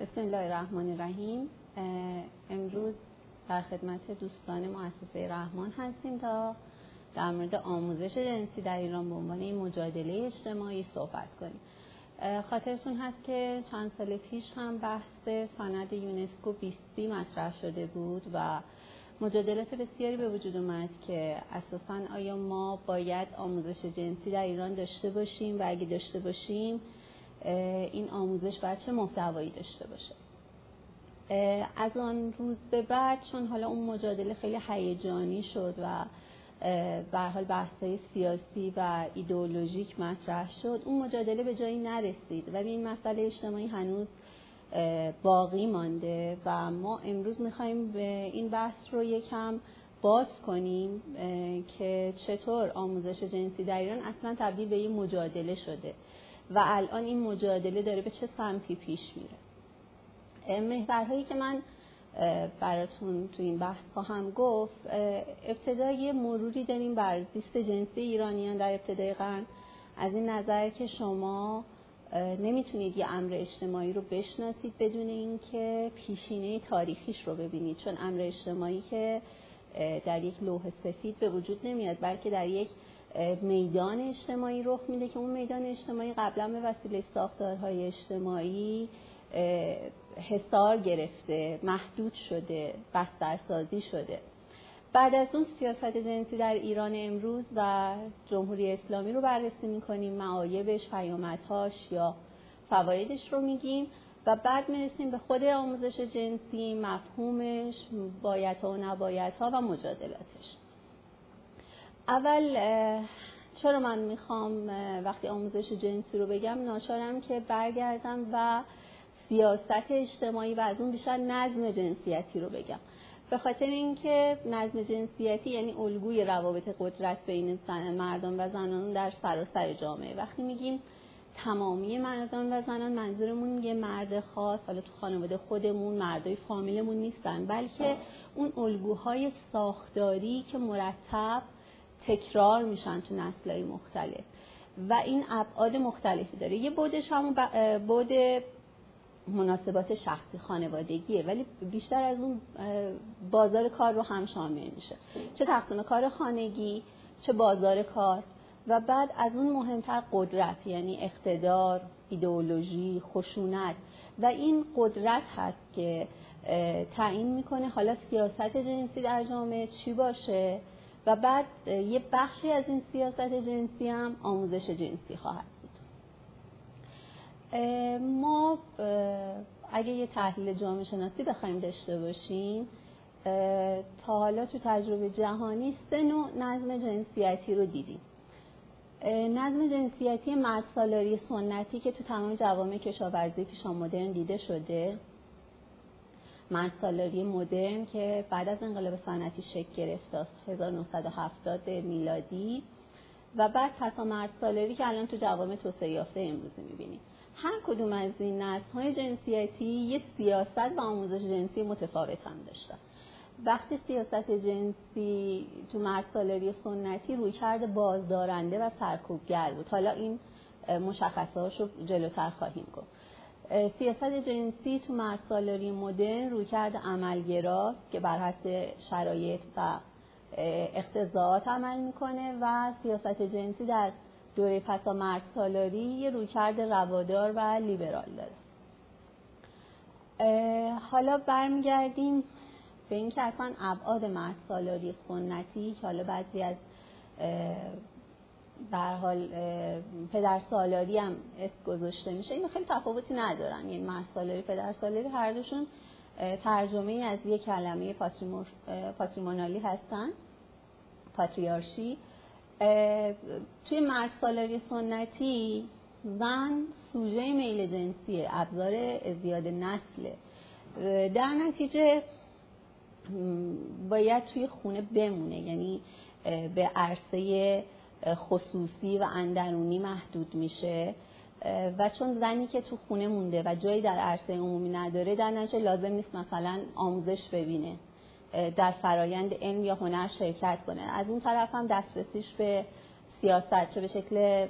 بسم الله الرحمن الرحیم. امروز در خدمت دوستان مؤسسه رحمان هستیم تا در مورد آموزش جنسی در ایران به عنوان مجادله اجتماعی صحبت کنیم. خاطرتون هست که چند سال پیش هم بحث سند یونسکو 20 مطرح شده بود و مجادلات بسیاری به وجود اومد که اساسا آیا ما باید آموزش جنسی در ایران داشته باشیم و اگه داشته باشیم این آموزش باید چه محتوایی داشته باشه. از آن روز به بعد چون حالا اون مجادله خیلی هیجانی شد و به حال بحث‌های سیاسی و ایدئولوژیک مطرح شد اون مجادله به جایی نرسید. ولی این مسئله اجتماعی هنوز باقی مانده و ما امروز می‌خوایم به این بحث رو یکم باز کنیم که چطور آموزش جنسی در ایران اصلا تبدیل به یه مجادله شده. و الان این مجادله داره به چه سمتی پیش میره. محورهایی که من براتون تو این بحث خواهم گفت ابتدا یه مروری داریم بر زیست جنسی ایرانیان در ابتدای قرن. از این نظر که شما نمی‌تونید یه امر اجتماعی رو بشناسید بدون اینکه پیشینه تاریخیش رو ببینید. چون امر اجتماعی که در یک لوح سفید به وجود نمیاد بلکه در یک میدان اجتماعی رخ میده که اون میدان اجتماعی قبلا به وسیله ساختارهای اجتماعی حصار گرفته محدود شده بسترسازی شده. بعد از اون سیاست جنسی در ایران امروز و جمهوری اسلامی رو بررسی می‌کنیم معایبش پیامدهاش یا فوایدش رو میگیم و بعد می‌رسیم به خود آموزش جنسی مفهومش بایدها و نبایدها و مجادلاتش. اول چرا من می‌خوام وقتی آموزش جنسی رو بگم ناچارم که برگردم و سیاست اجتماعی و از اون بیشتر نظم جنسیتی رو بگم. به خاطر اینکه نظم جنسیتی یعنی الگوی روابط قدرت بین مردان و زنان در سراسر جامعه. وقتی میگیم تمامی مردان و زنان منظورمون یه مرد خاص حالا تو خانواده خودمون مردای فامیلمون نیستن بلکه اون الگوهای ساختاری که مرتب تکرار میشن تو نسلهای مختلف. و این ابعاد مختلفی داره. یه بودش همون بود مناسبات شخصی خانوادگیه. ولی بیشتر از اون بازار کار رو هم شامل میشه. چه تقسیم کار خانگی چه بازار کار. و بعد از اون مهمتر قدرت یعنی اقتدار ایدئولوژی خشونت. و این قدرت هست که تعیین می‌کنه حالا سیاست جنسی در جامعه چی باشه. و بعد یه بخشی از این سیاست جنسی هم آموزش جنسی خواهد ما اگه یه تحلیل جامعه شناسی بخوایم داشته باشیم تا حالا تو تجربه جهانی سه نوع نظم جنسیتی رو دیدیم. نظم جنسیتی مرد سالاری سنتی که تو تمام جوامع کشاورزی پیشا مدرن دیده شده. مرد سالاری مدرن که بعد از انقلاب صنعتی شکل گرفت 1970 میلادی و بعد پسا مرد سالاری که الان تو جوامع توسعه یافته امروزی می‌بینیم. هر کدوم از این های جنسیتی یه سیاست و آموزش جنسی متفاوت هم داشتن. وقتی سیاست جنسی تو مرد سالاری سنتی روی کرده بازدارنده و سرکوبگر بود. حالا این مشخصه رو جلوتر خواهیم گفت. سیاست جنسی تو مرد سالاری مدرن روی کرده عملگراست که بر حسب شرایط و اقتضاعات عمل می‌کنه و سیاست جنسی در دوره پسا مرد سالاری یه رویکرد روادار و لیبرال داره. حالا برمیگردیم به اینکه اصلا ابعاد مرد سالاری سنتی که حالا بعضی از بر حال پدر سالاری هم اسم گذاشته میشه. این خیلی تفاوتی ندارن. یعنی مرد سالاری پدر سالاری هر دوشون ترجمه از یک کلمه پاتریمونالی هستن. پاتریارشی. توی مرد سالاری سنتی زن سوژه میل جنسیه ابزار زیاد نسله در نتیجه باید توی خونه بمونه. یعنی به عرصه خصوصی و اندرونی محدود میشه و چون زنی که تو خونه مونده و جایی در عرصه عمومی نداره در نتیجه لازم نیست مثلا آموزش ببینه در فرایند علم یا هنر شرکت کنه. از اون طرف هم دسترسیش به سیاست چه به شکل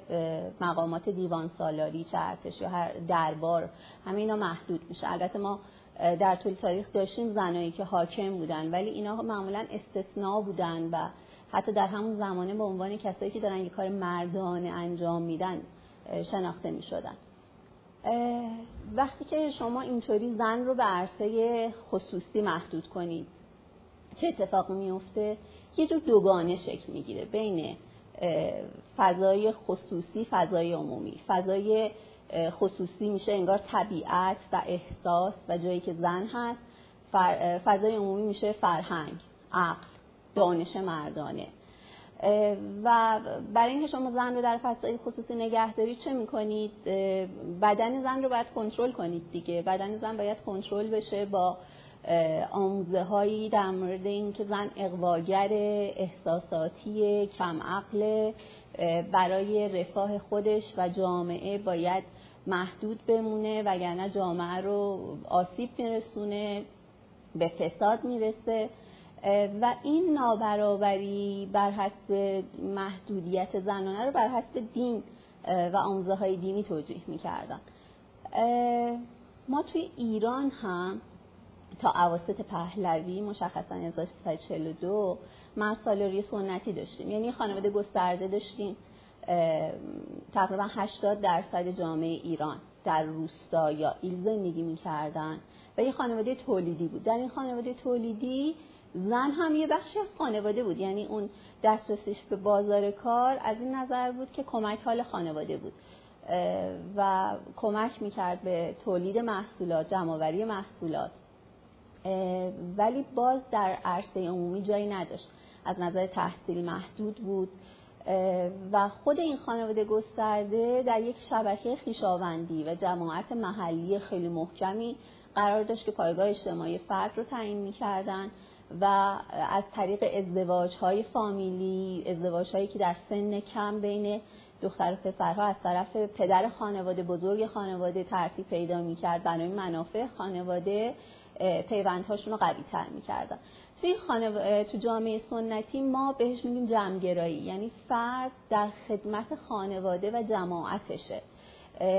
مقامات دیوان سالاری چه ارتش یا هر دربار همه اینا محدود میشه. البته ما در طول تاریخ داشتیم زنایی که حاکم بودن ولی اینا معمولا استثناء بودن و حتی در همون زمانه به عنوان کسایی که دارن یه کار مردانه انجام میدن شناخته می‌شدن. وقتی که شما اینطوری زن رو به عرصه خصوصی محدود کنید چه اتفاقی میفته یه جور دوگانه شکل می‌گیره بین فضای خصوصی فضای عمومی. فضای خصوصی میشه انگار طبیعت و احساس و جایی که زن هست فضای عمومی میشه فرهنگ عقل. دانش مردانه. و برای اینکه شما زن رو در فضای خصوصی نگه دارید چه می‌کنید؟ بدن زن رو باید کنترل کنید دیگه. بدن زن باید کنترل بشه با آموزه هایی در مورد اینکه زن اقواگر احساساتی کم عقل برای رفاه خودش و جامعه باید محدود بمونه وگرنه جامعه رو آسیب میرسونه به فساد می‌رسه. و این نابرابری بر حسب محدودیت زنانه رو بر حسب دین و آموزه های دینی توجیه می‌کردن. ما توی ایران هم تا عواسط پهلوی مشخصا 1342 مرد سالاری سنتی داشتیم. یعنی خانواده گسترده داشتیم. تقریبا 80 درصد جامعه ایران در روستا یا ایل زندگی می‌کردن. و یه خانواده تولیدی بود. در این خانواده تولیدی زن هم یه بخشی از خانواده بود. یعنی اون دسترسیش به بازار کار از این نظر بود که کمک حال خانواده بود. و کمک می‌کرد به تولید محصولات جمعآوری محصولات. ولی باز در عرصه عمومی جایی نداشت. از نظر تحصیل محدود بود. و خود این خانواده گسترده در یک شبکه خیشاوندی و جماعت محلی خیلی محکمی قرار داشت که پایگاه اجتماعی فرد رو تعیین می‌کردن. و از طریق ازدواج های فامیلی ازدواج هایی که در سن کم بین دختر و پسرها از طرف پدر خانواده بزرگ خانواده ترتیب پیدا می‌کرد. برای منافع خانواده پیوندهاشون رو قوی تر می‌کردن. تو این خانو... تو جامعه سنتی ما بهش میگیم جمعگرایی. یعنی فرد در خدمت خانواده و جماعتشه.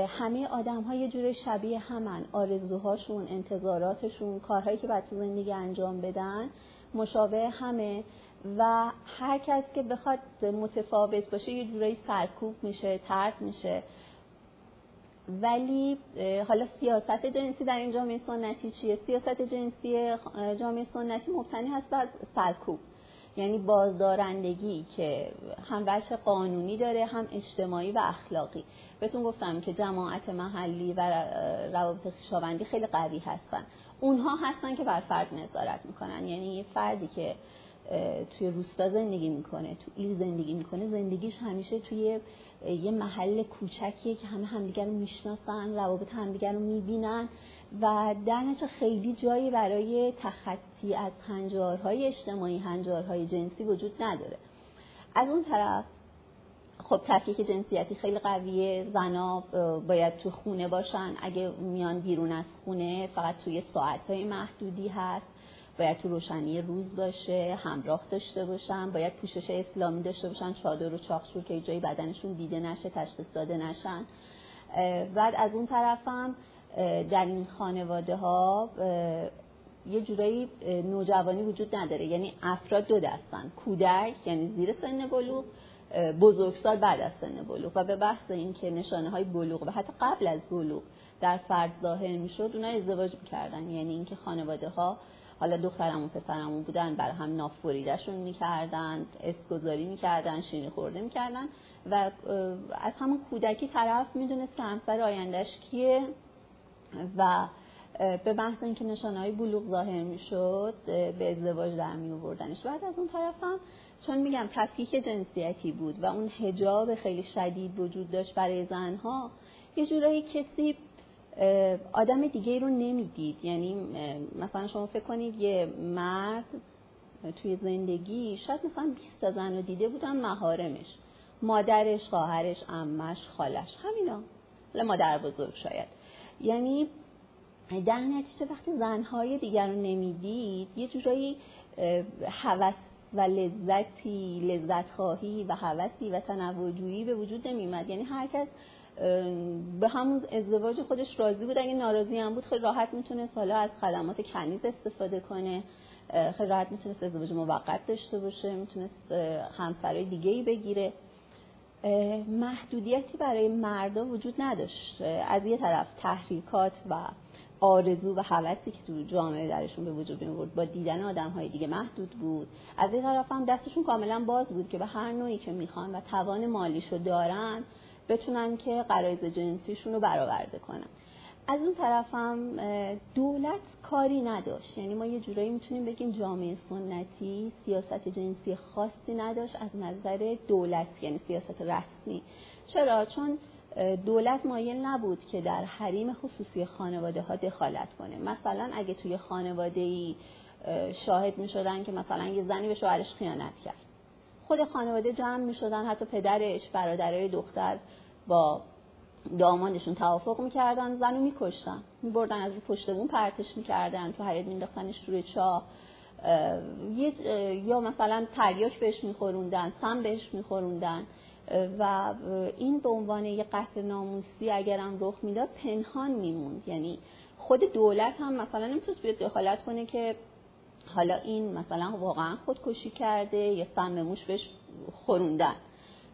همه آدم ها یه جور شبیه همن. آرزوهاشون انتظاراتشون کارهایی که باید تو زندگی انجام بدن مشابه همه. و هر کس که بخواد متفاوت باشه یه جورایی سرکوب میشه ترد میشه. ولی حالا سیاست جنسی در این جامعه سنتی چیه؟ سیاست جنسی جامعه سنتی مبتنی هست بر سرکوب. یعنی بازدارندگی که هم بچه قانونی داره هم اجتماعی و اخلاقی. بهتون گفتم که جماعت محلی و روابط خویشاوندی خیلی قوی هستن. اونها هستن که بر فرد نظارت می‌کنن. یعنی یه فردی که توی روستا زندگی می‌کنه تو ایل زندگی می‌کنه زندگیش همیشه توی یه محل کوچکیه که همه همدیگر رو می‌شناسن روابط همدیگر رو می‌بینن و در نتیجه خیلی جایی برای تخطی از هنجارهای اجتماعی هنجارهای جنسی وجود نداره. از اون طرف خب تفکیک جنسیتی خیلی قویه زنا باید تو خونه باشن. اگه میان بیرون از خونه فقط توی ساعتهای محدودی هست. باید تو روشنی روز باشه همراه داشته باشن. باید پوشش اسلامی داشته باشن. چادر و چاخچور که جایی بدنشون دیده نشه تشخیص داده نشن. بعد از اون طرفم در این خانواده ها یه جورایی نوجوانی وجود نداره. یعنی افراد دو دستن. کودک یعنی زیر سن بلوغ. بزرگسال بعد از سن بلوغ و به بحث این که نشانه های بلوغ و حتی قبل از بلوغ در فرد ظاهر می‌شد اونا ازدواج می‌کردن. یعنی اینکه خانواده ها حالا دخترمون پسرمون بودن برای هم ناف بریدشون می‌کردن اسگذاری می‌کردن شیرینی خورده می‌کردن و از همون کودکی طرف می‌دونست که همسر آیندهش کیه و به بحث اینکه نشانهای بلوغ ظاهر می‌شد به ازدواج در می آوردنش بعد از اون طرف هم چون میگم تفکیک جنسیتی بود و اون حجاب خیلی شدید وجود داشت برای زنها یه جورایی کسی آدم دیگه رو نمی‌دید. یعنی مثلا شما فکر کنید یه مرد توی زندگی شاید مثلا 20 تا زن رو دیده بودن مهارمش مادرش، خواهرش، امش، خالش همینا. مادر بزرگ شاید. یعنی در نتیجه وقتی زنهای دیگر رو نمی‌دید یه جورایی حوث و لذتی لذت خواهی و هوسی و تنوع به وجود نمیمد یعنی هر کس به همون ازدواج خودش راضی بود. اگه ناراضی هم بود خیلی راحت می‌تونه حالا از خدمات کنیز استفاده کنه. خیلی راحت می‌تونست ازدواج موقت داشته باشه می‌تونست همسرای دیگه ای بگیره محدودیتی برای مردا وجود نداشت. از یه طرف تحریکات و آرزو و حوثی که تو جامعه درشون به وجود می با دیدن آدم های دیگه محدود بود. از یه طرف هم دستشون کاملا باز بود که به هر نوعی که می‌خوان و توان مالیشو دارن بتونن که قرایز جنسیشون رو برآورده کنن. از اون طرفم دولت کاری نداشت. یعنی ما یه جورایی می‌تونیم بگیم جامعه سنتی سیاست جنسی خاصی نداشت از نظر دولت یعنی سیاست رسمی. چرا؟ چون دولت مایل نبود که در حریم خصوصی خانواده ها دخالت کنه. مثلا اگه توی خانواده ای شاهد می شدن که مثلا یه زنی به شوهرش خیانت کرد. خود خانواده جمع می شدن حتی پدرش برادرای دختر با دامادشون توافق می‌کردن زنو میکشتن. میبردن از رو پشت بون پرتش می‌کردن تو حیات مینداختنش روی چاه. یا مثلا تریاک بهش میخوروندن سم بهش میخوروندن. و این به عنوان یه قتل ناموسی اگرم رخ می‌داد پنهان میموند. یعنی خود دولت هم مثلا نمی‌تونست بیاد دخالت کنه که حالا این مثلا واقعا خودکشی کرده یا سم موش بهش خوروندن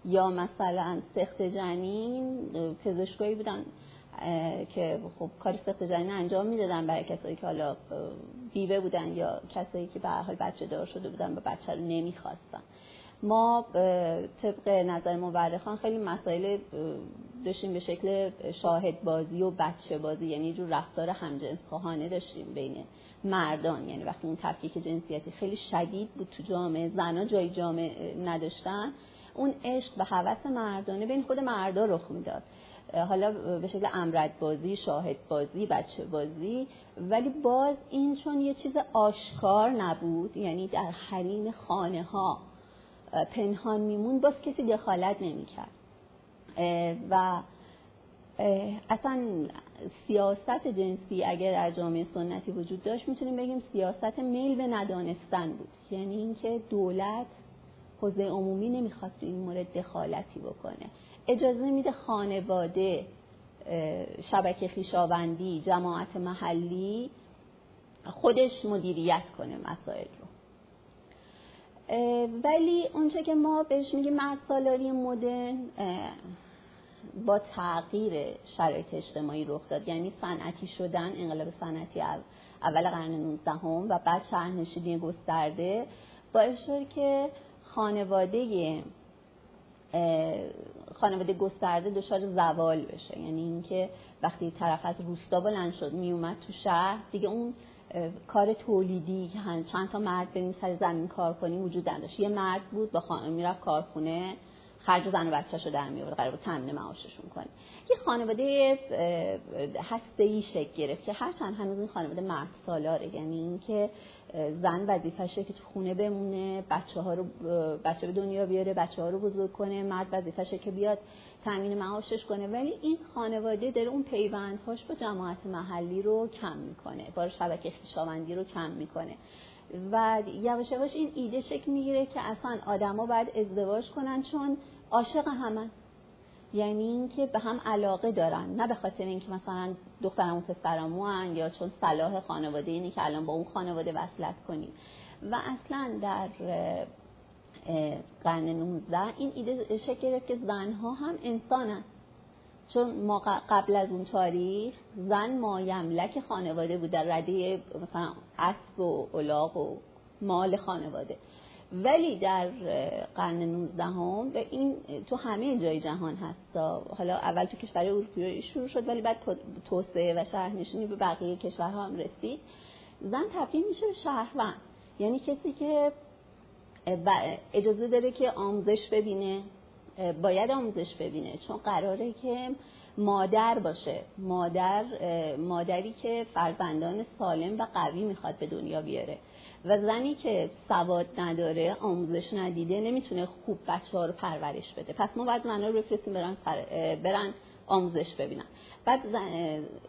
یا مثلا سخت جنین پزشکایی بودن که خب کار سخت جنین انجام می‌دادن برای کسایی که حالا بیوه بودن یا کسایی که به حال بچه دار شده بودن و بچه رو نمی‌خواستن. ما طبق نظر مورخان خیلی مسائل داشتیم به شکل شاهد بازی و بچه بازی یعنی جور رفتار همجنس خواهانه داشتیم بین مردان. یعنی وقتی اون تفکیک جنسیتی خیلی شدید بود تو جامعه زنها جای جامعه نداشتن اون عشق و هوس مردانه بین خود مردا رخ می‌داد. حالا به شکل امرد بازی شاهد بازی بچه بازی ولی باز این چون یه چیز آشکار نبود یعنی در حریم خانه ها پنهان میمون باز کسی دخالت نمی‌کرد. و اصلا سیاست جنسی اگر در جامعه سنتی وجود داشت می‌تونیم بگیم سیاست میل به ندانستن بود. یعنی اینکه دولت حوزه عمومی نمی‌خواد تو این مورد دخالتی بکنه. اجازه میده خانواده شبکه خیشاوندی جماعت محلی خودش مدیریت کنه مسائل رو. ولی اونچه که ما بهش میگیم مرد سالاری مدرن با تغییر شرایط اجتماعی رخ داد. یعنی صنعتی شدن انقلاب صنعتی اول قرن 19 و بعد شهرنشینی گسترده باعث شد که خانواده خانواده گسترده دچار زوال بشه. یعنی اینکه وقتی طرف از روستا بلند شد میومد تو شهر دیگه اون کار تولیدی که چند تا مرد بریم سر زمین کار کنیم وجود نداشت. یه مرد بود با خانم می‌رفت کارخونه خرج زن و بچه‌شو رو در میورد قرار بود تامین معاششون کنه. یه خانواده هسته شکل گرفت که هرچند هنوز این خانواده مرد سالاره. یعنی اینکه زن وظیفشه که تو خونه بمونه بچه ها رو بچه به دنیا بیاره بچه ها رو بزرگ کنه مرد وظیفشه که بیاد تامین معاشش کنه. ولی این خانواده داره اون پیوندهاش با جماعت محلی رو کم می‌کنه با شبکه خویشاوندی رو کم می‌کنه. و یواش یواش این ایده شکل می‌گیره که اصلا آدما باید ازدواج کنن چون عاشق همن. یعنی اینکه به هم علاقه دارن. نه به خاطر اینکه مثلا دخترمون پسرمون یا چون صلاح خانواده اینه که الان با اون خانواده وصلت کنیم. و اصلا در قرن 19 این ایده شکل گرفت که زنها هم انسانن. چون ما قبل از اون تاریخ زن مایملک خانواده بود در رده مثلا اسب و الاغ و مال خانواده. ولی در قرن 19 هم به این تو همه جای جهان هست حالا اول تو کشور اروپایی شروع شد ولی بعد توسعه و شهرنشینی به بقیه کشورها هم رسید. زن تبدیل میشه به شهروند. یعنی کسی که اجازه داره که آموزش ببینه. باید آموزش ببینه. چون قراره که مادر باشه. مادر مادری که فرزندان سالم و قوی می‌خواد به دنیا بیاره. و زنی که سواد نداره آموزش ندیده نمی‌تونه خوب بچه ها رو پرورش بده. پس ما باید زنها رو بفرستیم برن, برن آموزش ببینن. بعد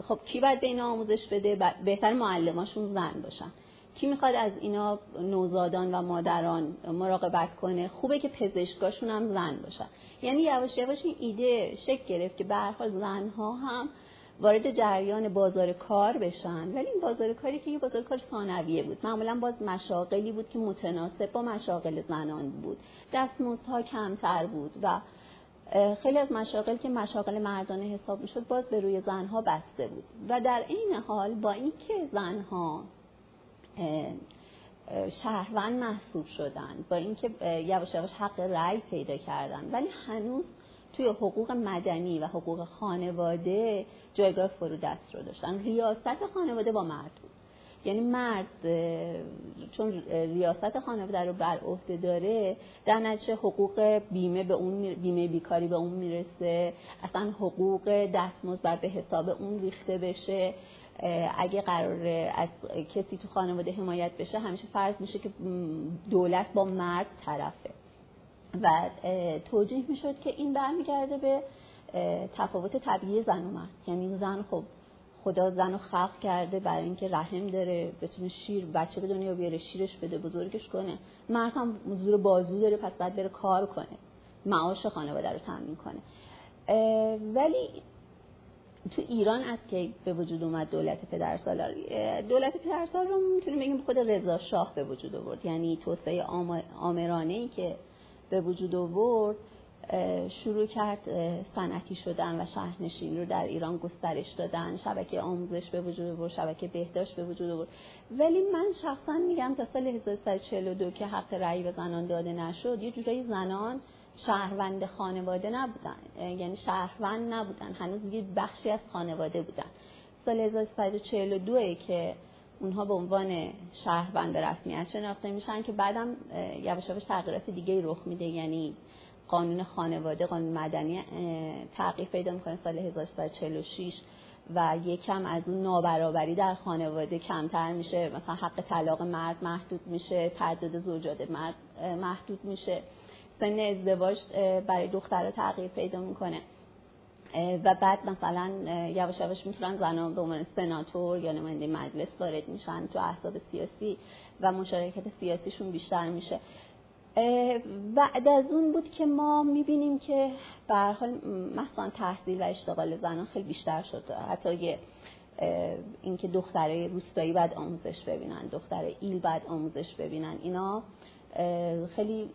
خب کی باید به اینا آموزش بده؟ بهتر معلماشون زن باشن. کی می‌خواد از اینا نوزادان و مادران مراقبت کنه؟ خوبه که پزشکاشون هم زن باشن. یعنی یواش یواش این ایده شکل گرفت که به زنها هم وارد جریان بازار کار بشن. ولی این بازار کاری که یه بازار کار ثانویه بود. معمولا باز مشاغلی بود که متناسب با مشاغل زنان بود. دستمزدها کمتر بود و خیلی از مشاغل که مشاغل مردانه حساب می‌شد باز به روی زنها بسته بود. و در این حال با اینکه زنها شهروند محسوب شدن با اینکه یواش یواش حق رأی پیدا کردن. ولی هنوز توی حقوق مدنی و حقوق خانواده جایگاه فرو دست رو داشتن. ریاست خانواده با مرد بود. یعنی مرد چون ریاست خانواده رو بر عهده داره در نتیجه حقوق بیمه به اون بیمه بیکاری به اون می‌رسه. اصلا حقوق دستمزد بر به حساب اون ریخته بشه. اگه قرار از کسی تو خانواده حمایت بشه همیشه فرض میشه که دولت با مرد طرفه. و توجیه می‌شد که این برمیگرده به تفاوت طبیعی زن و مرد. یعنی زن خب خدا زن رو خلق کرده برای اینکه رحم داره بتونه شیر بچه به دنیا بیاره شیرش بده بزرگش کنه. مرد هم زور بازو داره پس باید بره کار کنه. معاش خانواده رو تامین کنه. ولی تو ایران از که به وجود اومد دولت پدرسالار دولت پدرسالار رو می‌تونیم بگیم خود رضا شاه به وجود آورد. یعنی توسعه آمرانه ای که به وجود آورد شروع کرد صنعتی شدن و شهرنشین رو در ایران گسترش دادن. شبکه آموزش به وجود آورد شبکه بهداشت به وجود آورد. ولی من شخصا میگم تا سال 1342 که حق رأی به زنان داده نشد یه جورایی زنان شهروند خانواده نبودن. یعنی شهروند نبودن. هنوز یه بخشی از خانواده بودن. سال 1342 که اونها به عنوان شهروند رسمیت شناخته میشن که بعدم یواش یواش تغییرات دیگه رخ میده. یعنی قانون خانواده قانون مدنی تغییر پیدا می‌کنه سال 1346 و یکم از اون نابرابری در خانواده کمتر میشه. مثلا حق طلاق مرد محدود میشه تعدد زوجات مرد محدود میشه. سن ازدواج برای دخترها تغییر پیدا می‌کنه. و بعد مثلا یواش یواش می‌تونن زنان به عنوان سناتور یا نماینده مجلس وارد میشن تو احزاب سیاسی و مشارکت سیاسیشون بیشتر میشه. بعد از اون بود که ما می‌بینیم که به حال مثلا تحصیل و اشتغال زنان خیلی بیشتر شد. حتی اینکه دختره روستایی بعد آموزش ببینن دختره ایل بعد آموزش ببینن اینا خیلی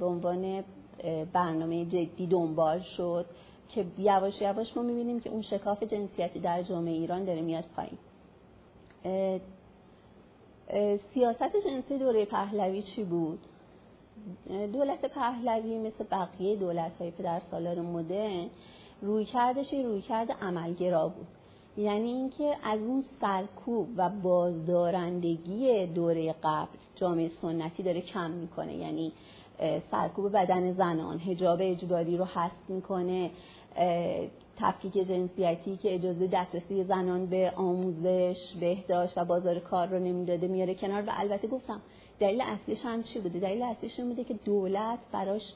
به عنوان برنامه جدی دنبال شد که یواش یواش ما می‌بینیم که اون شکاف جنسیتی در جامعه ایران داره میاد پایین سیاست جنسی دوره پهلوی چی بود؟ دولت پهلوی مثل بقیه دولت های پدر سالار مدرن روی کردش روی کرده عملگرا بود یعنی اینکه از اون سرکوب و بازدارندگی دوره قبل جامعه سنتی داره کم می‌کنه. یعنی سرکوب بدن زنان هجاب اجباری رو حذف می‌کنه. تفکیک جنسیتی که اجازه دسترسی زنان به آموزش بهداشت و بازار کار رو نمی‌داده میاره کنار. و البته گفتم دلیل اصلیش هم چی بوده؟ دلیل اصلیش بوده که دولت براش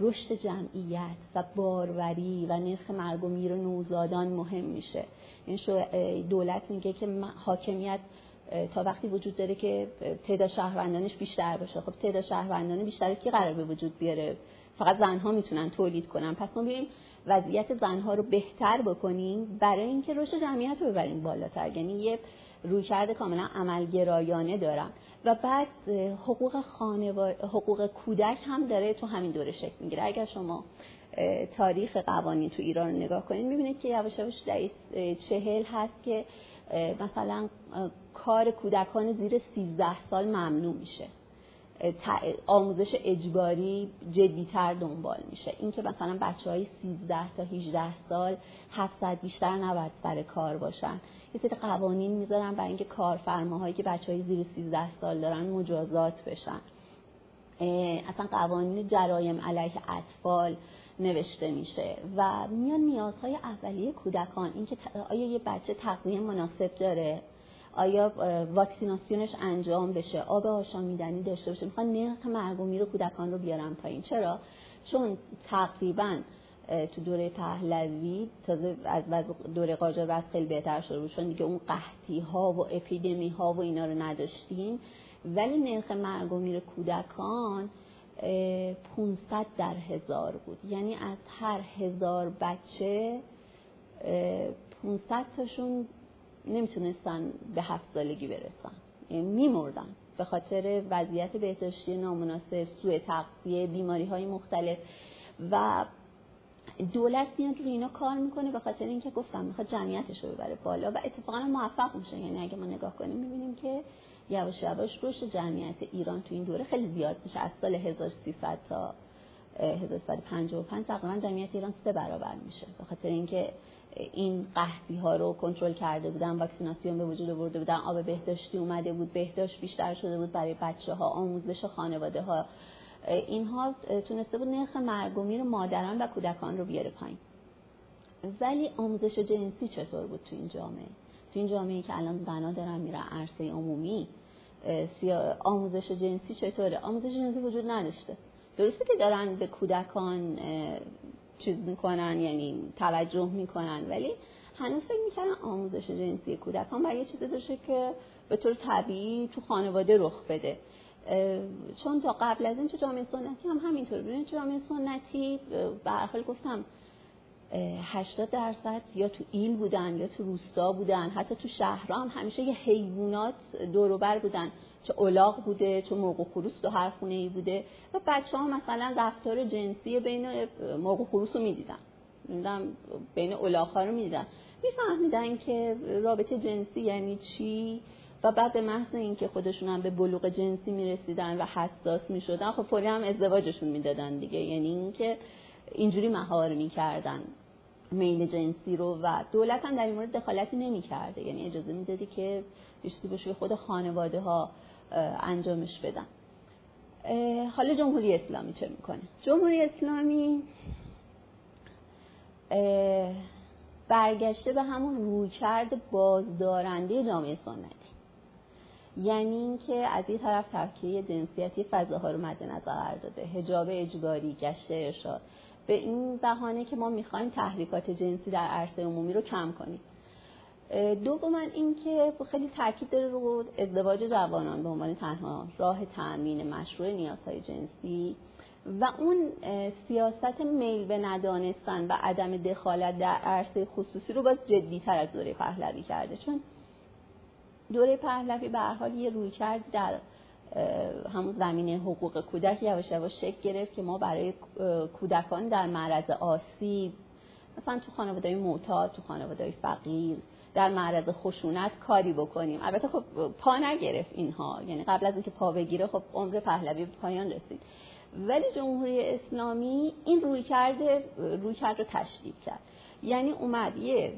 رشد جمعیت و باروری و نرخ مرگ و میر نوزادان مهم میشه. این دولت میگه که حاکمیت تا وقتی وجود داره که تعداد شهروندانش بیشتر باشه. خب تعداد شهروندان بیشتر کی قرار به وجود بیاره؟ فقط زنها می‌تونن تولید کنن. پس ما بیایم وضعیت زنها رو بهتر بکنیم برای اینکه رشد جمعیت رو ببریم بالاتر. یعنی یه رویکرد کاملا عملگرایانه دارم. و بعد حقوق خانواده حقوق کودک هم داره تو همین دوره شکل می‌گیره. اگر شما تاریخ قوانین تو ایران رو نگاه کنید می‌بینید که یواش یواش چهل هست که مثلا کار کودکان زیر 13 سال ممنوع میشه. آموزش اجباری جدیتر دنبال میشه. اینکه مثلا بچه های 13 تا 18 سال 700 بیشتر نباید سر کار باشن. یه سری قوانین می‌ذارن برای اینکه کارفرماهایی که بچه های زیر 13 سال دارن مجازات بشن. اصلا قوانین جرایم علیه اطفال نوشته میشه و میان نیازهای اولیه کودکان اینکه آیا یه بچه تغذیه مناسب داره آیا واکسیناسیونش انجام بشه آب آشامیدنی داشته باشه می‌خوان نرخ مرگ و کودکان رو بیارن پایین. چرا؟ چون تقریبا تو دوره پهلوی تازه از دوره قاجار خیلی بهتر شده چون دیگه اون قحطی ها و اپیدمی ها و اینا رو نداشتیم. ولی نرخ و میر کودکان 500 در هزار بود. یعنی از هر هزار بچه 500 تاشون نمی‌تونستن به هفت سالگی برسن. یعنی میمردن. به خاطر وضعیت بهداشتی نامناسب سوء تغذیه بیماری های مختلف. و دولت میاد روی اینا کار می‌کنه به خاطر اینکه گفتم می‌خواد جمعیتش رو ببره بالا و اتفاقا موفق میشه. یعنی اگه ما نگاه کنیم می‌بینیم که یواش یواش رشد جمعیت ایران تو این دوره خیلی زیاد میشه. از سال 1300 تا 1355 تقریبا جمعیت ایران سه برابر میشه. به خاطر اینکه این قحطی ها رو کنترل کرده بودن واکسیناسیون به وجود آورده بودن آب بهداشتی اومده بود بهداشت بیشتر شده بود برای بچه ها آموزش خانواده ها اینها تونسته بود نرخ مرگ و میر مادران و کودکان رو بیاره پایین. ولی آموزش جنسی چطور بود تو این جامعه؟ تو این جامعه که الان زنا دارن میرن عرصه عمومی آموزش جنسی چطوره؟ آموزش جنسی وجود نداشته. درسته که دارن به کودکان چیز می‌کنن یعنی توجه می‌کنن ولی هنوز فکر می‌کنن آموزش جنسی کودکان باید یه چیزی باشه که به طور طبیعی تو خانواده رخ بده. چون تا قبل از این تو جامعه سنتی هم همینطور. ببینید جامعه سنتی به حال گفتم 80 درصد یا تو ایل بودن یا تو روستا بودن حتی تو شهرها هم همیشه یه حیوانات دوروبر بودن. چه اولاغ بوده چه مرغ و خروس تو هر خونه ای بوده. و بچه ها مثلا رفتار جنسی بین مرغ و خروس رو می‌دیدن. بین اولاغ ها رو می‌دیدن. میفهمیدن که رابطه جنسی یعنی چی؟ و بعد به محض اینکه خودشون هم به بلوغ جنسی می‌رسیدن و حساس می‌شدن خب فوری هم ازدواجشون می‌دادن دیگه. یعنی اینکه اینجوری مهار می‌کردن. میل جنسی رو و دولت هم در این مورد دخالتی نمی‌کرده. یعنی اجازه می‌دادی که بیشتری باشه خود خانواده ها انجامش بدن. حالا جمهوری اسلامی چه می‌کنه؟ جمهوری اسلامی برگشته به همون رویکرد بازدارنده جامعه سنتی. یعنی اینکه از این طرف تفکیه جنسیتی فضاها رو مد نظر داده. حجاب اجباری گشت ارشاد. به این بهانه که ما می‌خوایم تحریکات جنسی در عرصه عمومی رو کم کنیم. دوما اینکه خیلی تاکید داره رو ازدواج جوانان به عنوان تنها راه تأمین مشروع نیازهای جنسی و اون سیاست میل به ندانستن و عدم دخالت در عرصه خصوصی رو باز جدیتر از دوره پهلوی کرده. چون دوره پهلوی به حال یه روی کرد در همون زمینه حقوق کودک یواش یواش شکل گرفت که ما برای کودکان در معرض آسیب مثلا تو خانواده معتاد تو خانواده فقیر در معرض خشونت کاری بکنیم. البته خب پا نگرفت اینها. یعنی قبل از اینکه پا بگیره خب عمر پهلوی به پایان رسید. ولی جمهوری اسلامی این روی کرده روی کرد رو تشدید کرد. یعنی اومد یه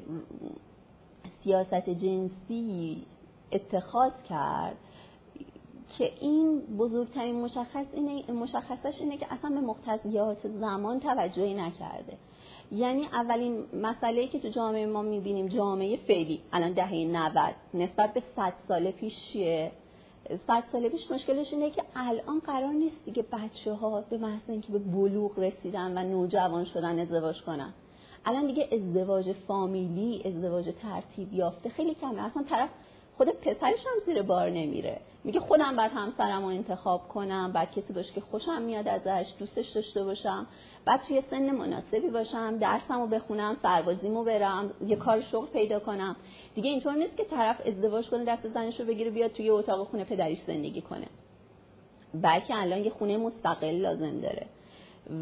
سیاست جنسی اتخاذ کرد که این بزرگترین مشخص اینه مشخصش اینه که اصلا به مقتضیات زمان توجهی نکرده. یعنی اولین مسئله که تو جامعه ما می‌بینیم جامعه فعلی الان دهه 90 نسبت به 100 سال پیش چیه 100 سال پیش مشکلش اینه که الان قرار نیست دیگه بچه ها به محض اینکه به بلوغ رسیدن و نوجوان شدن ازدواج کنن. الان دیگه ازدواج فامیلی ازدواج ترتیب یافته خیلی کمه. اصلا طرف خود پسرش هم زیر بار نمیره. میگه خودم بعد همسرم رو انتخاب کنم بعد کسی باشه که خوشم میاد ازش دوستش داشته باشم بعد توی سن مناسبی باشم درسمو بخونم سربازیمو برم یه کار شغل پیدا کنم. دیگه اینطور نیست که طرف ازدواج کنه دست زنش رو بگیره بیاد توی اتاق خونه پدریش زندگی کنه. بلکه الان یه خونه مستقل لازم داره.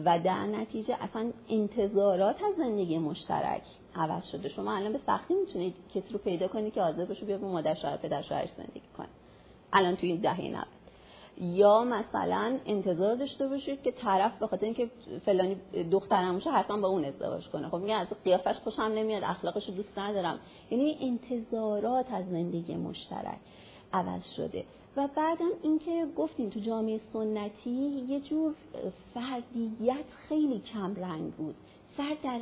و در نتیجه اصلا انتظارات از زندگی مشترک عوض شده. شما الان به سختی می‌تونید کسی رو پیدا کنید که حاضر باشه بیا با مادر شوهر پدر شوهرش زندگی کنه. الان توی این دهه 90 یا مثلا انتظار داشته باشید که طرف به خاطر اینکه فلانی دخترموشه حتما با اون ازدواج کنه. خب میگه از قیافش خوشم نمیاد اخلاقش رو دوست ندارم. یعنی انتظارات از زندگی مشترک عوض شده. و بعدم اینکه گفتیم تو جامعه سنتی یه جور فردیت خیلی کم رنگ بود. فرد در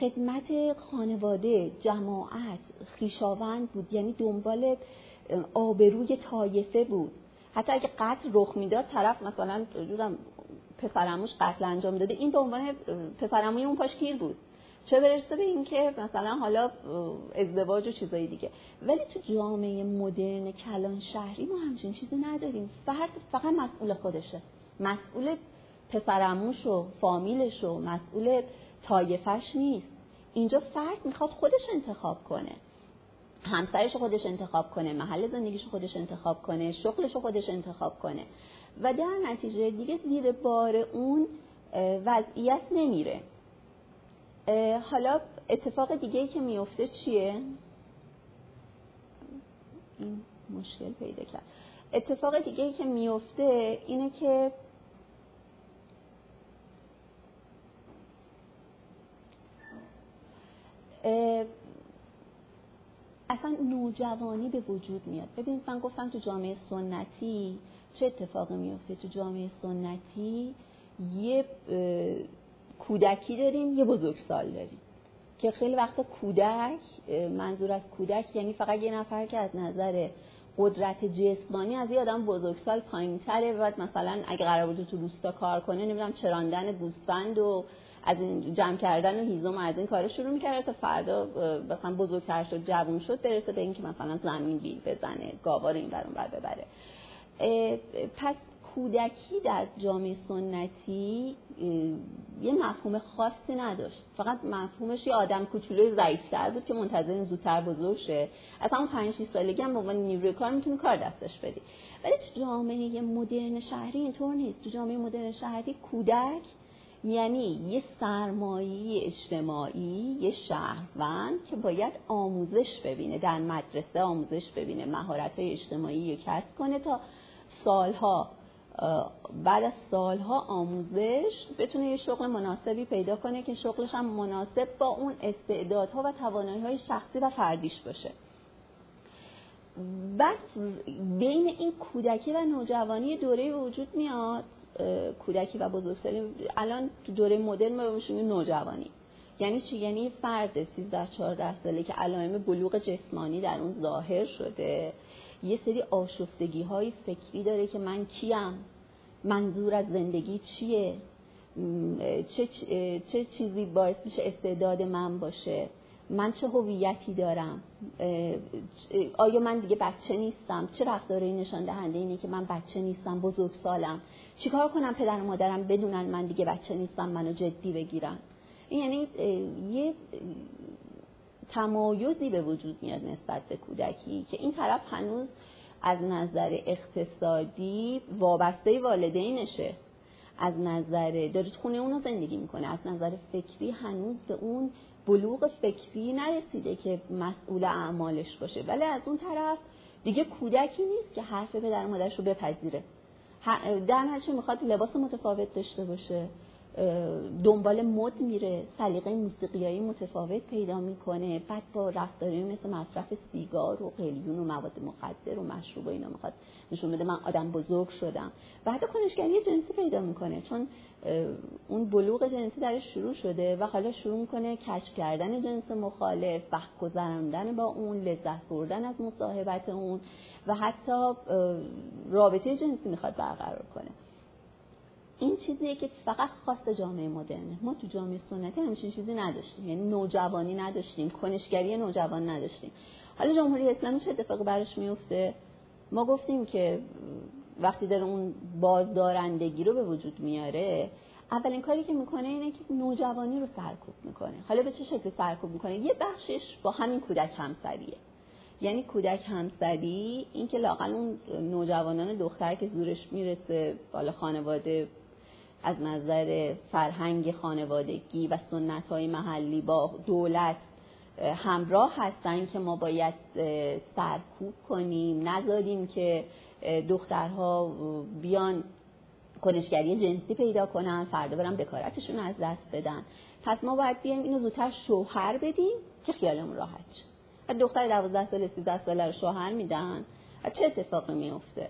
خدمت خانواده جماعت خیشاوند بود. یعنی دنبال آبروی طایفه بود. حتی اگه قتل رخ می‌داد طرف مثلا پسرموش قتل انجام داده. این به عنوان پسرموی اون پاش کیر بود. چه برسه به اینکه مثلا حالا ازدواج و چیزایی دیگه. ولی تو جامعه مدرن کلان شهری ما همچین چیزی نداریم. فرد فقط مسئول خودشه. مسئول پسرموش و فامیلش و مسئول طایفش نیست. اینجا فرد می‌خواد خودش انتخاب کنه. همسرش خودش انتخاب کنه. محل زندگیش خودش انتخاب کنه. شغلش خودش انتخاب کنه. و در نتیجه دیگه زیر بار اون وضعیت نمیره. حالا اتفاق دیگه که میفته چیه؟ این مشکل پیدا کرد. اتفاق دیگه که میفته اینه که اصلا نوجوانی به وجود میاد. ببینید من گفتم تو جامعه سنتی چه اتفاقی میفته تو جامعه سنتی یه کودکی داریم یه بزرگسال داریم. که خیلی وقتا کودک منظور از کودک یعنی فقط یه نفر که از نظر قدرت جسمانی از یه آدم بزرگسال پایین تره و مثلا اگه قرار بود تو روستا کار کنه نمی‌دونم چراندن گوسفند و از این جمع کردن و هیزم از این کار شروع می‌کرده تا فردا مثلا بزرگتر شد جوون شد برسه به اینکه مثلا زمین بیل بزنه گاوا رو این برون بر ببره. پس کودکی در جامعه سنتی یه مفهوم خاصی نداشت. فقط مفهومش یه آدم کوچولوی ضعیفتر بود که منتظر زودتر بزرگ شه اصلا اون 5 6 سالگی هم به عنوان نیروی کار می‌تونی کار دستش بدی. ولی تو جامعه مدرن شهری اینطور نیست. تو جامعه مدرن شهری کودک یعنی یه سرمایه اجتماعی یه شهروند که باید آموزش ببینه در مدرسه آموزش ببینه مهارت های اجتماعی رو کسب کنه تا سالها بعد از سالها آموزش بتونه یه شغل مناسبی پیدا کنه که شغلش هم مناسب با اون استعدادها و توانایی شخصی و فردیش باشه. بعد بین این کودکی و نوجوانی دوره وجود میاد کودکی و بزرگسالی. الان تو دوره مدرن ما بهش نوجوانی. یعنی چی؟ یعنی فرد 13 14 ساله که علائم بلوغ جسمانی در اون ظاهر شده. یه سری آشفتگی های فکری داره که من کیم؟ منظور از زندگی چیه؟ چه, چه چیزی باعث میشه استعداد من باشه؟ من چه هویتی دارم؟ آیا من دیگه بچه نیستم؟ چه رفتاری نشان دهنده اینه که من بچه نیستم بزرگ سالم؟ چیکار کنم پدر و مادرم بدونن من دیگه بچه نیستم منو جدی بگیرن؟ یعنی یه تمایزی به وجود میاد نسبت به کودکی که این طرف هنوز از نظر اقتصادی وابسته والدینشه. از نظر داره خونه اونو زندگی می‌کنه. از نظر فکری هنوز به اون بلوغ فکری نرسیده که مسئول اعمالش باشه. ولی از اون طرف دیگه کودکی نیست که حرف پدر مادرش رو بپذیره. در نتیجه می‌خواد لباس متفاوت داشته باشه. دنبال مد میره سلیقه موسیقیایی متفاوت پیدا می‌کنه بعد با رفتاری مثل مصرف سیگار و قلیون و مواد مخدر و مشروب و اینا می‌خواد نشون بده من آدم بزرگ شدم. بعد کنشگری جنسی پیدا می‌کنه چون اون بلوغ جنسی درش شروع شده و حالا شروع می‌کنه کشف کردن جنس مخالف وقت گذراندن با اون لذت بردن از مصاحبت اون و حتی رابطه جنسی می‌خواد برقرار کنه. این چیزیه که فقط خاص جامعه مدرنه. ما تو جامعه سنتی همچین چیزی نداشتیم. یعنی نوجوانی نداشتیم. کنشگری نوجوان نداشتیم. حالا جمهوری اسلامی چه اتفاقی براش میفته؟ ما گفتیم که وقتی داره اون بازدارندگی رو به وجود میاره اولین کاری که می‌کنه اینه که نوجوانی رو سرکوب می‌کنه. حالا به چه شکل سرکوب می‌کنه؟ یه بخشش با همین کودک همسریه. یعنی کودک همسری این که لاقل اون نوجوانان دختر که زورش می‌رسه بالا خانواده از نظر فرهنگ خانوادگی و سنت های محلی با دولت همراه هستن که ما باید سرکوب کنیم. نذاریم که دخترها بیان کنشگری جنسی پیدا کنن فردا برن بکارتشون از دست بدن. پس ما باید بیایم اینو زودتر شوهر بدیم که خیالمون راحت شه. دختر 12 ساله 13 ساله رو شوهر میدن. چه اتفاقی میفته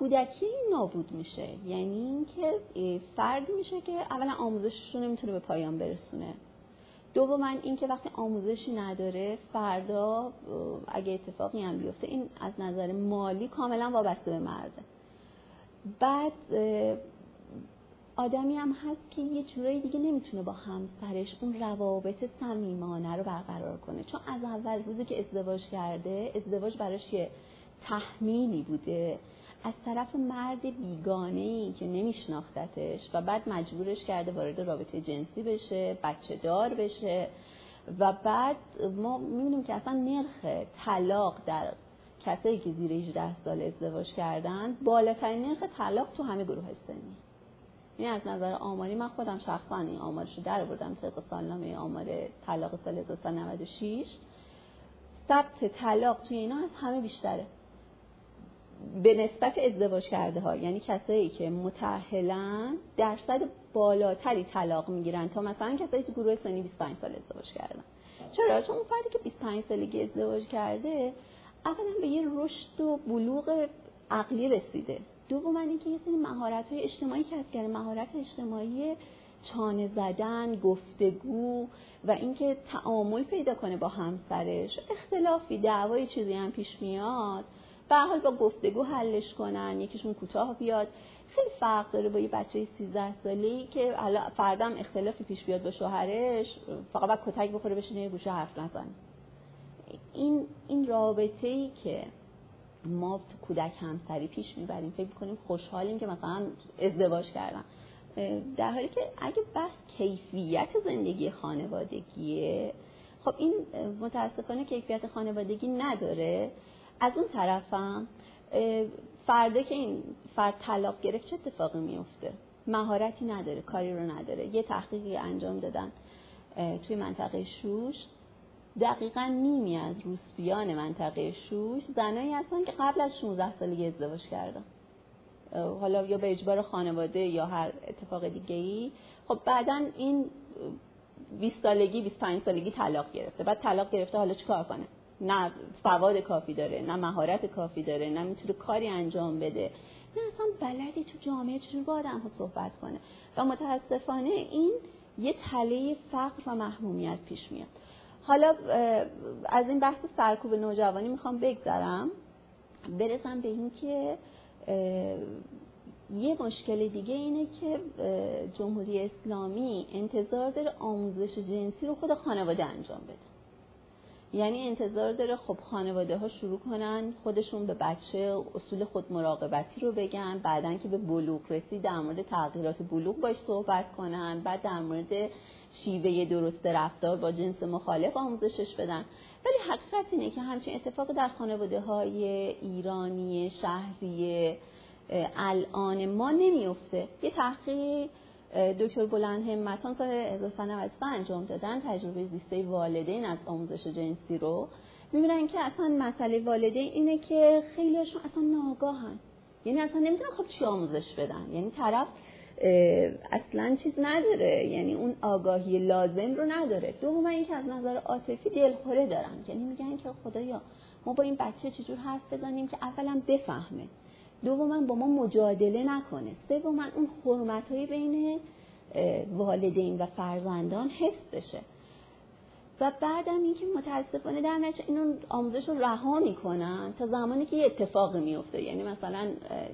کودکی نابود میشه. یعنی اینکه فرد میشه که اولا آموزشش رو نمی‌تونه به پایان برسونه. دوما اینکه وقتی آموزشی نداره فردا اگه اتفاقی هم بیفته این از نظر مالی کاملا وابسته به مرده. بعد آدمی هم هست که یه جورایی دیگه نمی‌تونه با همسرش اون روابط صمیمانه رو برقرار کنه. چون از اول روزی که ازدواج کرده ازدواج براش یه تحمیلی بوده. از طرف مرد بیگانه ای که نمیشناختتش و بعد مجبورش کرده وارد رابطه جنسی بشه بچه دار بشه و بعد ما می‌بینیم که اصلا نرخ طلاق در کسایی که زیر 18 سال ازدواج کردن بالاترین نرخ طلاق تو همه گروه سنی این از نظر آماری من خودم شخصا این آمارش رو در بردم طبق سالنامه آمار طلاق سال 1996 ثبت طلاق توی اینا از همه بیشتره. به نسبت ازدواج کرده ها یعنی کسایی که متأهلن درصد بالاتری طلاق می‌گیرن تا مثلا کسایی تو گروه سنی 25 سال ازدواج کردن. چرا؟ چون اون فردی که 25 سالگی ازدواج کرده اولا به یه رشد و بلوغ عقلی رسیده. دوم اینکه یه سری مهارت های اجتماعی کسب کرده مهارت اجتماعی چانه زدن گفتگو و اینکه تعامل پیدا کنه با همسرش. اختلافی دعوای چیزی هم پیش میاد. به حال با گفتگو حلش کنن یکیشون کوتاه بیاد. خیلی فرق داره با یه بچه 13 ساله‌ای که فردم اختلافی پیش بیاد با شوهرش فقط باید کتک بخوره بشینه یه گوشه حرف نزنه. این این رابطه ای که ما تو کودک همسری پیش می‌بریم فکر کنیم خوشحالیم که مثلا ازدواج کردن. در حالی که اگه بس کیفیت زندگی خانوادگیه خب این متاسفانه کیفیت خانوادگی نداره. از اون طرفم فرده که این فرد طلاق گرفت چه اتفاقی میفته مهارتی نداره کاری رو نداره. یه تحقیقی انجام دادن توی منطقه شوش. دقیقا نیمی از روسپیان منطقه شوش زنایی هستن که قبل از 16 سالگی ازدواج کردن. حالا یا به اجبار خانواده یا هر اتفاق دیگه ای خب بعدا این 20 سالگی 25 سالگی طلاق گرفته. بعد طلاق گرفته حالا چیکار کنه؟ نه سواد کافی داره نه مهارت کافی داره نه می‌تونه کاری انجام بده. نه اصلا بلدی تو جامعه چجور با آدم ها صحبت کنه؟ و متاسفانه این یه تله فقر و محمومیت پیش میاد. حالا از این بحث سرکوب نوجوانی می‌خوام بگذرم. برسم به این که یه مشکل دیگه اینه که جمهوری اسلامی انتظار داره آموزش جنسی رو خود خانواده انجام بده. یعنی انتظار داره خب خانواده ها شروع کنن خودشون به بچه اصول خود مراقبتی رو بگن بعدا که به بلوغ رسید در مورد تغییرات بلوغ باش صحبت کنن بعد در مورد شیوه درست رفتار با جنس مخالف آموزشش بدن. ولی حقیقت اینه که همچین اتفاق در خانواده های ایرانی شهری الان ما نمیفته یه تحقیق دکتر بلند همتان سال 1993 انجام دادن تجربه زیسته والدین از آموزش جنسی رو می‌بینن که اصلا مسئله والدین اینه که خیلیشون اصلا ناگاهن یعنی اصلا نمی‌دونن خب چی آموزش بدن. یعنی طرف اصلا چیز نداره. یعنی اون آگاهی لازم رو نداره. دوم اینکه از نظر عاطفی دلخوره دارن. یعنی میگن که خدایا ما با این بچه چجور حرف بزنیم که اولا بفهمه. دوما با ما مجادله نکنه. سوما اون حرمت های بین والدین و فرزندان حفظ بشه. و بعدم اینکه متاسفانه در نشه این آموزش رو رها می‌کنن تا زمانی که یه اتفاقی میفته یعنی مثلا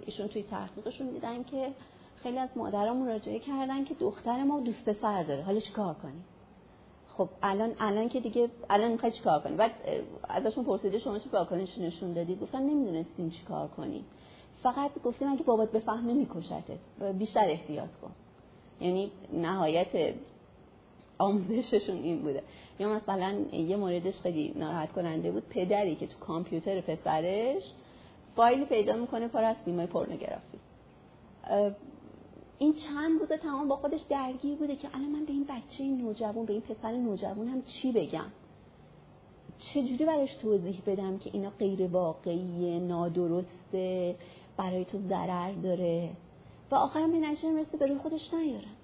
ایشون توی تحقیقشون دیدن که خیلی از مادرها مراجعه کردن که دختر ما دوست پسر داره. حالا چیکار کنیم؟ خب الان الان که دیگه الان می‌خوای چیکار کنی؟ بعد ازشون پرسیده شما چه واکنش نشون دادی؟ گفتن نمی‌دونستیم چیکار کنیم. فقط گفتیم اگه بابات بفهمه میکشتت. بیشتر احتیاط کن. یعنی نهایت آموزششون این بوده. یا مثلا یه موردش خیلی ناراحت کننده بود پدری که تو کامپیوتر پسرش فایلی پیدا می‌کنه پر از فیلم پورنوگرافی. این چند روز تمام با خودش درگیر بوده که الان من به این بچه نوجوان به این پسر نوجوان هم چی بگم؟ چجوری براش توضیح بدم که اینا غیر واقعیه نادرسته؟ برای تو ضرر داره. و آخرم به نتیجه می‌رسه به روی خودش نیارن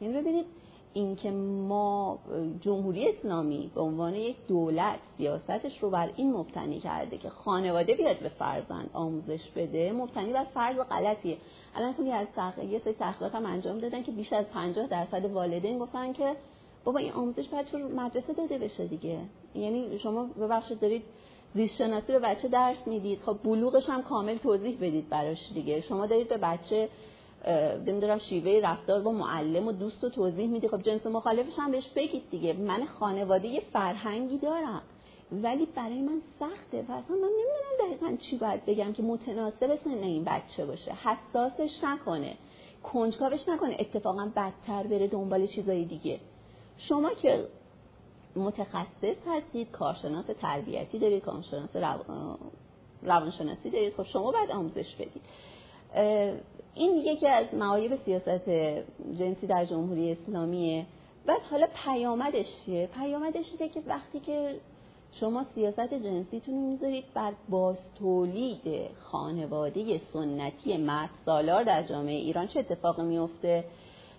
یعنی ببینید اینکه ما جمهوری اسلامی به عنوان یک دولت سیاستش رو بر این مبتنی کرده که خانواده بیاد به فرزند آموزش بده مبتنی بر فرض غلطیه. الان خیلی از تحقیق یه سری تحقیقات هم انجام دادن که بیش از 50 درصد والدین گفتن که بابا این آموزش باید تو مدرسه داده بشه دیگه. یعنی شما ببخشید دارید زیست شناسی به بچه درس می‌دید. خب بلوغش هم کامل توضیح بدید براش دیگه. شما دارید به بچه نمی‌دونم شیوه رفتار با معلم و دوست و توضیح میدی خب جنس مخالفش هم بهش بگید دیگه. من خانواده یه فرهنگی دارم ولی برای من سخته. و اصلا من نمی‌دونم دقیقا چی باید بگم که متناسب سن این بچه باشه. حساسش نکنه. کنجکاوش نکنه. اتفاقا بدتر بره دنبال چیزای دیگه. شما که متخصص هستید کارشناس تربیتی دارید کارشناس روانشناسی دارید. خب شما باید آموزش بدید. این یکی از معایب سیاست جنسی در جمهوری اسلامیه. بعد حالا پیامدش چیه؟ پیامدش اینه که وقتی که شما سیاست جنسیتون رو می‌ذارید بر باز تولید خانواده سنتی مرد سالار در جامعه ایران چه اتفاقی میفته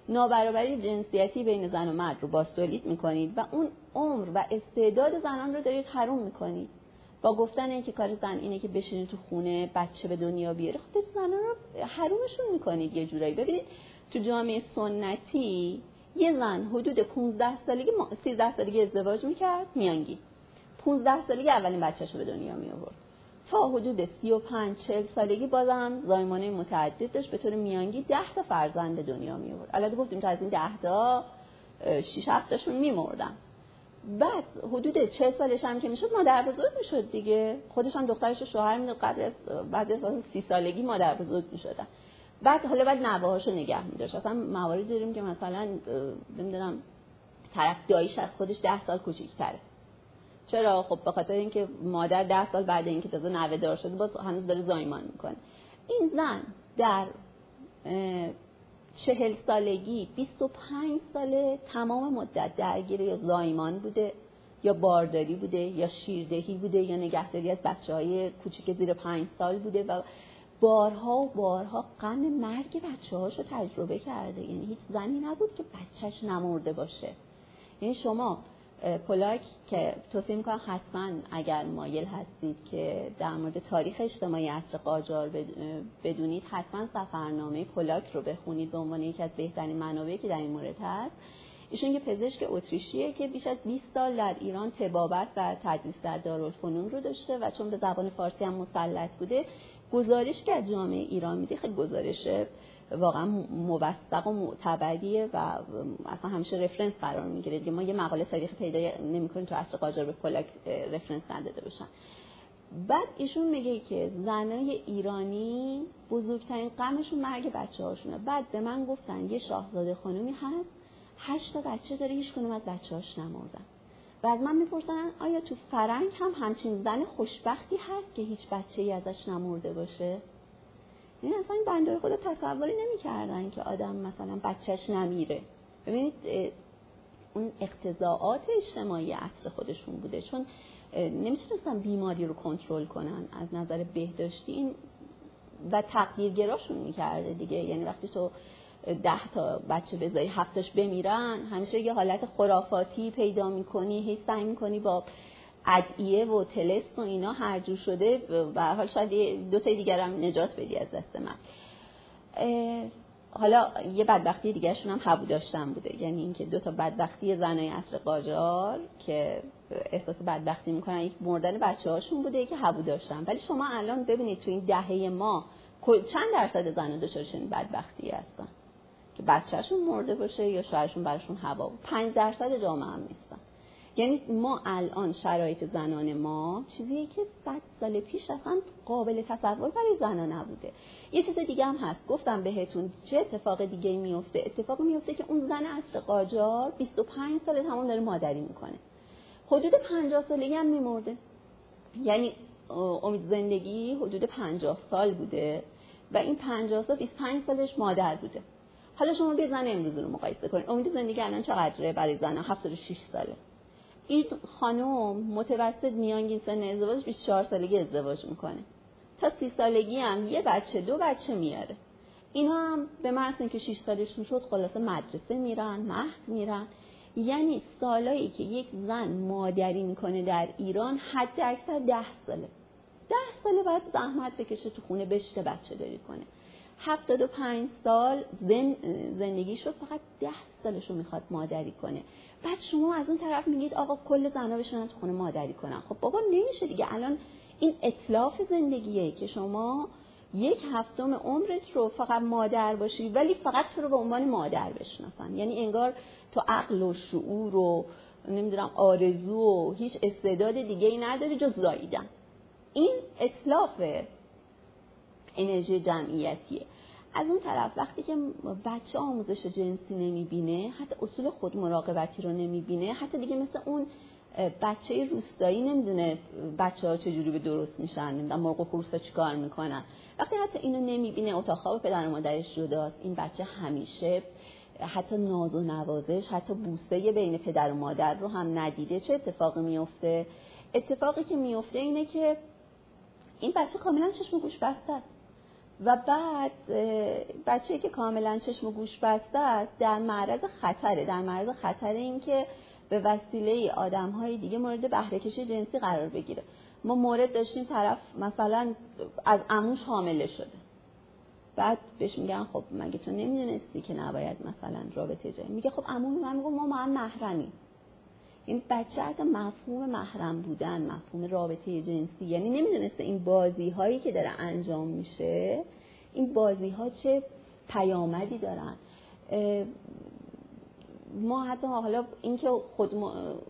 نابرابری جنسیتی بین زن و مرد رو باز تولید می‌کنید و اون عمر و استعداد زنان رو دارید حروم می‌کنید. با گفتن اینکه کار زن اینه که بشینه تو خونه بچه به دنیا بیاره خب زنان رو حرومشون می‌کنید یه جورایی. ببینید تو جامعه سنتی یه زن حدود 15 سالگی 13 سالگی ازدواج می‌کرد میانگی 15 سالگی اولین بچهش رو به دنیا می آورد تا حدود 35 40 سالگی بازم زایمانه متعدد داشت. به طور میانگی 10 تا فرزند به دنیا می آورد البته گفتیم تا از این 10 تا 6 7 تاشون میمردن. بعد حدود 40 سالش هم که می‌شد مادر بزرگ می‌شد دیگه. خودش هم دخترش رو شوهر می‌داد. قبل بعد از 30 سالگی مادر بزرگ می‌شدن. بعد حالا بعد نواهاشو نگه می‌داشت. اصلا مواردی داریم که مثلا نمی‌دونم طرف داییش از خودش 10 سال کوچیک‌تره. چرا؟ خب به خاطر اینکه مادر ده سال بعد اینکه تازه نوه دار شده باز هنوز داره زایمان می‌کنه. این زن در چهل سالگی 25 ساله تمام مدت درگیر یا زایمان بوده یا بارداری بوده یا شیردهی بوده یا نگهداری از بچه های کوچیک زیر پنج سال بوده و بارها و بارها غم مرگ بچه هاشو تجربه کرده. یعنی هیچ زنی نبود که بچهش نمرده باشه. یعنی شما پولاک که توصیه می‌کنم حتما اگر مایل هستید که در مورد تاریخ اجتماعی عصر قاجار بدونید حتما سفرنامه پولاک رو بخونید به عنوان یکی از بهترین منابعی که در این مورد هست. ایشون یه پزشک اتریشیه که بیش از 20 سال در ایران تبابت و تدریس در دارالفنون رو داشته و چون به زبان فارسی هم مسلط بوده گزارش که از جامعه ایران میده خیلی گزارش واقعا موثق و معتبریه و اصلا همیشه رفرنس قرار می‌گیره. ما یه مقاله تاریخی پیدا نمی‌کنیم تو عصر قاجار به پولاک رفرنس نداده باشن. بعد ایشون میگه که زنای ایرانی بزرگترین غمشون مرگ بچه هاشونه بعد به من گفتن یه شاهزاده خانومی هست هشت تا بچه داره هیچ کنوم از بچه هاش نمردن. و از من می‌پرسن آیا تو فرنگ هم همچین زن خوشبختی هست که هیچ بچه ای ازش نمرده باشه؟ این اصلا این بنده خدا تصوری نمی‌کردن که آدم مثلا بچهش نمیره. ببینید اون اقتضاعات اجتماعی عصر خودشون بوده. چون نمی‌تونستن بیماری رو کنترل کنن از نظر بهداشتی. این و تقدیرگراشون می‌کرده دیگه. یعنی وقتی تو ده تا بچه بذاری هفتش بمیرن همیشه یه حالت خرافاتی پیدا می‌کنی هی سعی می‌کنی با ادعیه و تلسم و اینا هر جور شده و حال شاید دو تا دیگر هم نجات بدی از دست من. حالا یه بدبختی دیگرشون هم حبو داشتن بوده. یعنی اینکه دو تا بدبختی زنای عصر قاجار که احساس بدبختی می‌کنن یک مردن بچه هاشون بوده که حبو داشتن. ولی شما الان ببینید تو این دهه ما چند درصد زن دچار چنین بدبختی هستن؟ که بچهشون مرده باشه یا شوهرشون براشون هوا پنج درصد جامعه هم نیستن. یعنی ما الان شرایط زنان ما چیزیه که صد سال پیش اصلا قابل تصور برای زنان نبوده. یه چیز دیگه هم هست. گفتم بهتون چه اتفاق دیگه میفته؟ اتفاق میفته که اون زن عصر قاجار 25 سال تمام داره مادری می‌کنه. حدود 50 سالگی هم میمرده. یعنی امید زندگی حدود 50 سال بوده و این 50 سال 25 سالش مادر بوده. حالا شما بیا زن امروز رو مقایسه کنید. امید زندگی الان چقدره برای زن 76 ساله. این خانم متوسط میانگین سن ازدواج 24 سالگی ازدواج می‌کنه. تا 30 سالگی هم یه بچه دو بچه میاره. اینا هم به محض اینکه 6 سالشون شد خلاصه مدرسه میرن مهد میرن. یعنی سالایی که یک زن مادری می‌کنه در ایران حد اکثر ده ساله. ده ساله باید زحمت بکشه تو خونه بشته بچه داری کنه. هفتاد و پنج سال زن زندگی شد فقط ده سالش رو می‌خواد مادری کنه. بعد شما از اون طرف میگید آقا کل زنها بشنن تو خونه مادری کنن. خب بابا نمیشه دیگه. الان این اطلاف زندگیه که شما یک هفتم عمرت رو فقط مادر باشی ولی فقط تو رو به عنوان مادر بشناسن. یعنی انگار تو عقل و شعور و نمی‌دونم آرزو و هیچ استعداد دیگه ای نداری جز زاییدن. این اطلاف انرژی جمعیتیه. از اون طرف وقتی که بچه آموزش جنسی نمی‌بینه حتی اصول خود مراقبتی رو نمی‌بینه حتی دیگه مثل اون بچه روستایی نمی‌دونه بچه ها چجوری به درست میشن نمی‌دونم مرغ و خروس چیکار می‌کنن. وقتی حتی اینو نمی‌بینه اتاق خواب پدر و مادرش جداست. این بچه همیشه حتی ناز و نوازش حتی بوسه بین پدر و مادر رو هم ندیده. چه اتفاقی میفته اتفاقی که میفته اینه که این بچه کاملا چشم گوش بسته است. و بعد بچه که کاملا چشم و گوش بسته است در معرض خطره. در معرض خطر این که به وسیله آدم های دیگه مورد بهره کشی جنسی قرار بگیره. ما مورد داشتیم طرف مثلا از اموش حامله شده. بعد بهش میگن خب مگه تو نمی‌دونستی که نباید مثلا رابطه جایی میگه خب عمو من میگم ما ما هم محرمیم. این بچه حتی مفهوم محرم بودن مفهوم رابطه جنسی. یعنی نمی‌دونسته این بازی هایی که داره انجام میشه این بازی ها چه پیامدی دارن. ما حتی حالا اینکه خود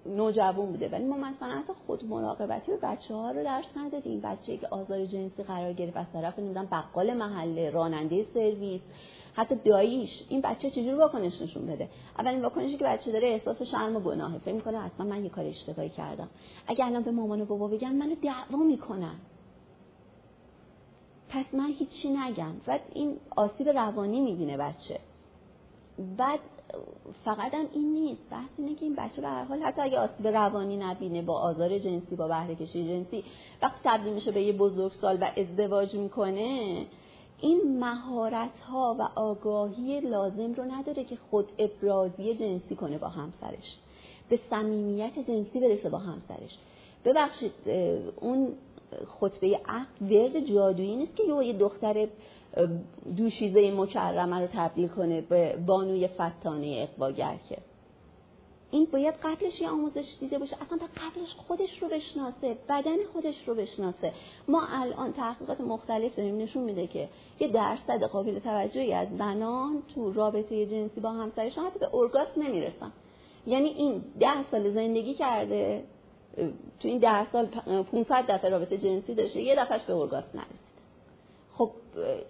نوجوان بوده ولی ما مثلا حتی خود مراقبتی به بچه ها رو درس ندادیم. بچه که آزار جنسی قرار گرفت از طرف نمی‌دونم بقال محله راننده سرویس حتی داییش این بچه چجوری واکنش نشون بده؟ اولین واکنشی که بچه داره احساس شرم و گناهه. فکر می‌کنه حتما من یه کار اشتباهی کردم. اگه الان به مامان و بابا بگم منو دعوا می‌کنن. پس من هیچی نگم. و این آسیب روانی می‌بینه بچه. بعد فقط هم این نیست. بحث اینه که این بچه به هر حال حتی اگه آسیب روانی نبینه با آزار جنسی با بهره کشی جنسی وقتی تبدیل میشه به یه بزرگسال و ازدواج می‌کنه این مهارت ها و آگاهی لازم رو نداره که خود ابرازی جنسی کنه با همسرش. به صمیمیت جنسی برسه با همسرش. ببخشید اون خطبه عقل ورد جادویی نیست که یه دختر دوشیزه مکرمه رو تبدیل کنه به بانوی فتانه اقواگر که. این باید قبلش یه آموزش دیده باشه. اصلا تا قبلش خودش رو بشناسه بدن خودش رو بشناسه. ما الان تحقیقات مختلف داریم نشون میده که یه درصد قابل توجهی از زنان تو رابطه جنسی با همسرشون حتی به ارگاسم نمی‌رسن. یعنی این ده سال زندگی کرده تو این ده سال 500 دفعه رابطه جنسی داشته یه دفعهش به ارگاسم نرسید. خب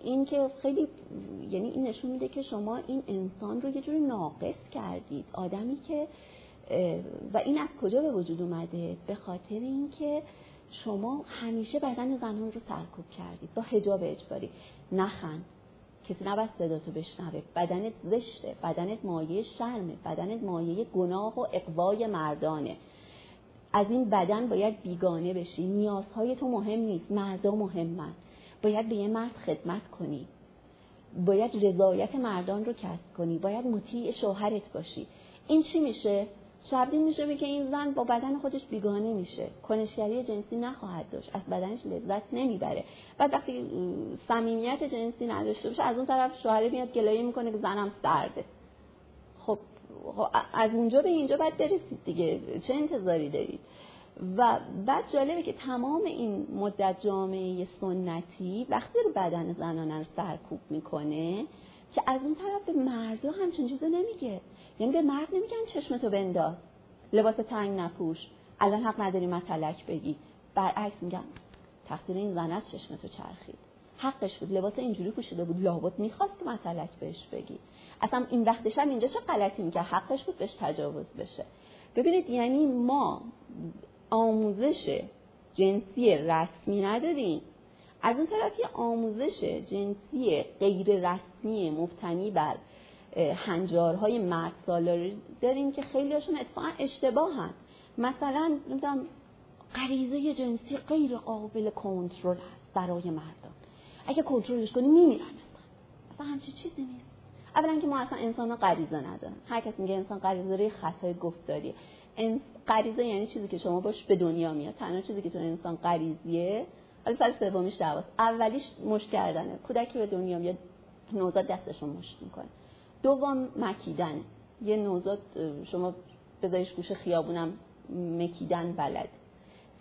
این که خیلی یعنی این نشون میده که شما این انسان رو یه جوری ناقص کردید. آدمی که و این از کجا به وجود اومده؟ به خاطر اینکه شما همیشه بدن زنان رو سرکوب کردید با حجاب اجباری. نخن کسی نباید صداتو بشنوه. بدنت زشته. بدنت مایه شرمه. بدنت مایه گناه و اقوای مردانه. از این بدن باید بیگانه بشی. نیازهای تو مهم نیست. مردا مهمن. باید به یه مرد خدمت کنی. باید رضایت مردان رو کسب کنی. باید مطیع شوهرت باشی. این چی میشه؟ شبدین میشه که این زن با بدن خودش بیگانه میشه. کنشگری جنسی نخواهد داشت. از بدنش لذت نمی‌بره. بعد وقتی صمیمیت جنسی نداشته باشه از اون طرف شوهره میاد گلایه می‌کنه که زنم سرده. از اونجا به اینجا باید برسید دیگه. چه انتظاری دارید؟ و بعد جالبه که تمام این مدت جامعه سنتی وقتی رو بدن زنانه رو سرکوب می‌کنه که از اون طرف به مردا همچین چیزا نمیگه. یعنی به مرد نمیگن چشمتو بنداز لباس تنگ نپوش الان حق نداری متلک بگی. برعکس میگن تقصیر این زن از چشمتو چرخید. حقش بود لباس اینجوری پوشیده بود لابد می‌خواست که بهش بگی. اصلا این وقتش هم اینجا چه غلطی می‌کرد؟ حقش بود بهش تجاوز بشه. ببینید یعنی ما آموزش جنسی رسمی نداریم. از اون طرف یه آموزش جنسی غیر رسمی مبتنی بر هنجارهای مرد سالاری داریم که خیلی هاشون اتفاقا اشتباهن. مثلا نمی‌دونم غریزه جنسی غیر قابل کنترل هست برای مردان اگه کنترلش کنی میمیرن اصلا همچی چیزی نیست. اولا که ما اصلا انسان ها غریزه ندارن هر کس میگه انسان غریزه داره خطای گفتاریه. غریزه یعنی چیزی که شما باش به دنیا میاد. تنها چیزی که تو انسان غریزیه حالا سر سومیش دعواست. اولیش مشت کردنه. کودکی به دنیا میاد نوزاد دستشون مشت می‌کنه. دوم مکیدن یه نوزاد شما بذاریش گوش خیابونم مکیدن بلد.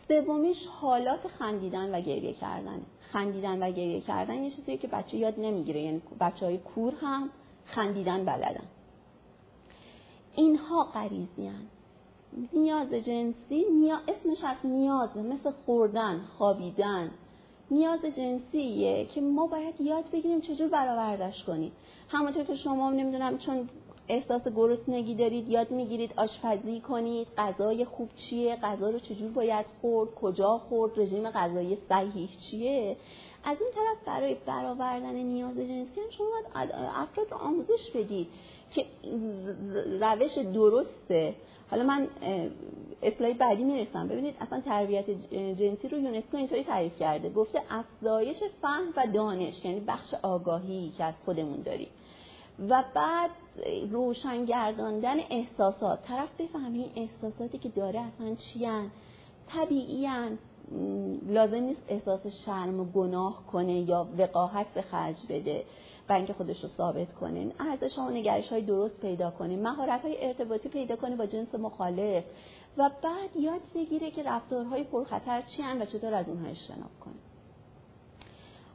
سومیش حالات خندیدن و گریه کردن. خندیدن و گریه کردن یه چیزیه که بچه یاد نمی‌گیره. یعنی بچه های کور هم خندیدن بلدن. اینها غریزی نیاز جنسی نیا... اسمش از نیاز مثل خوردن خوابیدن. نیاز جنسیه که ما باید یاد بگیریم چجور برآوردش کنیم. همونطور که شما نمی‌دونم چون احساس گرسنگی دارید یاد می‌گیرید آشپزی کنید غذای خوب چیه غذا رو چجور باید خورد کجا خورد رژیم غذایی صحیح چیه؟ از این طرف برای برآوردن نیاز جنسی هم شما باید افراد رو آموزش بدید که روش درسته. حالا من اصلاحی بعدی می‌رسم. ببینید اصلا تربیت جنسی رو یونسکو اینطوری تعریف کرده. گفته افزایش فهم و دانش یعنی بخش آگاهی که از خودمون داریم. و بعد روشنگرداندن احساسات. طرف بفهمه این احساساتی که داره اصلا چیان؟ طبیعی لازم نیست احساس شرم و گناه کنه یا وقاحت به خرج بده برای اینکه خودش رو ثابت کنه. ارزش ها و نگرش های درست پیدا کنه. مهارت های ارتباطی پیدا کنه با جنس مخالف. و بعد یاد بگیره که رفتارهای پرخطر چی و چطور از اونها اجتناب کنه.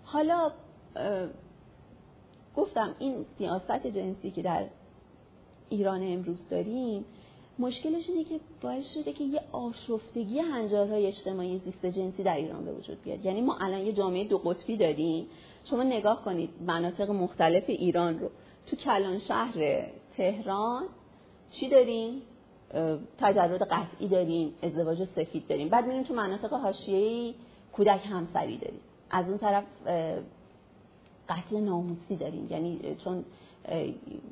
حالا گفتم این سیاست جنسی که در ایران امروز داریم مشکلش اینه که باعث شده که یه آشفتگی هنجارهای اجتماعی زیست جنسی در ایران به وجود بیاد. یعنی ما الان یه جامعه دو قطبی داریم. شما نگاه کنید مناطق مختلف ایران رو. تو کلان شهر تهران چی داریم؟ تجرد قطعی داریم ازدواج سفید داریم. بعد میریم تو مناطق حاشیه‌ای کودک همسری داریم. از اون طرف قتل ناموسی داریم. یعنی چون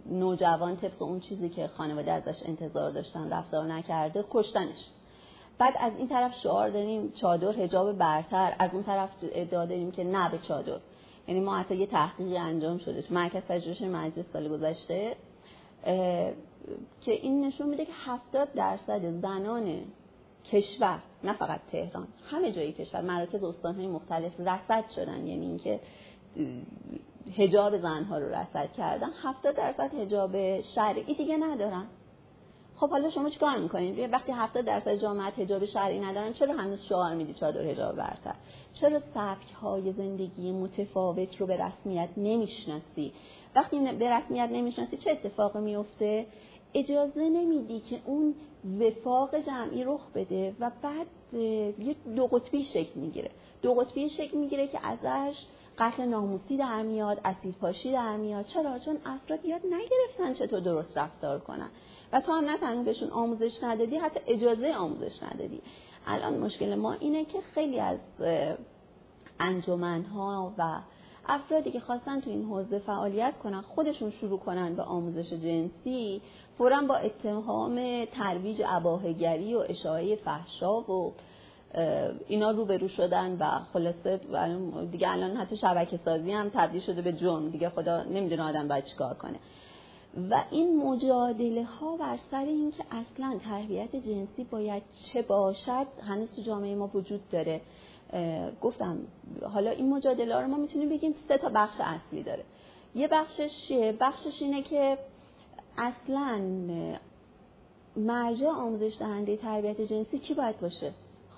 نوجوان طبق اون چیزی که خانواده ازش انتظار داشتن رفتار نکرده کشتنش. بعد از این طرف شعار داریم چادر هجاب برتر. از اون طرف ادعا داریم که نه به چادر. یعنی ما حتی یه تحقیقی انجام شده تو مرکز پژوهش مجلس سال گذشته که این نشون میده که 70 درصد زنان کشور نه فقط تهران همه جای کشور مراکز استانهای مختلف رصد شدن. یعنی اینکه هجاب زنها رو رصد کردن. 70 درصد هجاب شرعی دیگه ندارن. خب حالا شما چیکار می‌کنید وقتی 70 درصد جامعه هجاب شرعی ندارن چرا هنوز شعار میدی چادر هجاب برتر؟ چرا سبک های زندگی متفاوت رو به رسمیت نمی‌شناسی؟ وقتی به رسمیت نمی‌شناسی چه اتفاقی میفته اجازه نمیدی که اون وفاق جمعی رخ بده و بعد یه دو قطبی شکل می‌گیره. دو قطبی شکل می‌گیره که ازش قتل ناموسی در میاد اسید پاشی در میاد. چرا؟ چون افراد یاد نگرفتن چطور درست رفتار کنن. و تو هم نه بهشون آموزش ندادی حتی اجازه آموزش ندادی. الان مشکل ما اینه که خیلی از انجمنها و افرادی که خواستن تو این حوزه فعالیت کنن خودشون شروع کنن به آموزش جنسی فورا با اتهام ترویج اباهگری و اشاعه فحشا و اینا روبرو شدن و خلاصه دیگه الان حتی شبکه سازی هم تبدیل شده به جرم. دیگه خدا نمی‌دونه آدم باید چیکار کنه. و این مجادله ها بر سر اینکه اصلا تربیت جنسی باید چه باشد هنوز تو جامعه ما وجود داره. گفتم حالا این مجادله ها رو ما می‌تونیم بگیم سه تا بخش اصلی داره. یه بخشش بخشش اینه که اصلا مرجع آموزش دهنده تربیت جنسی کی باید باشه؟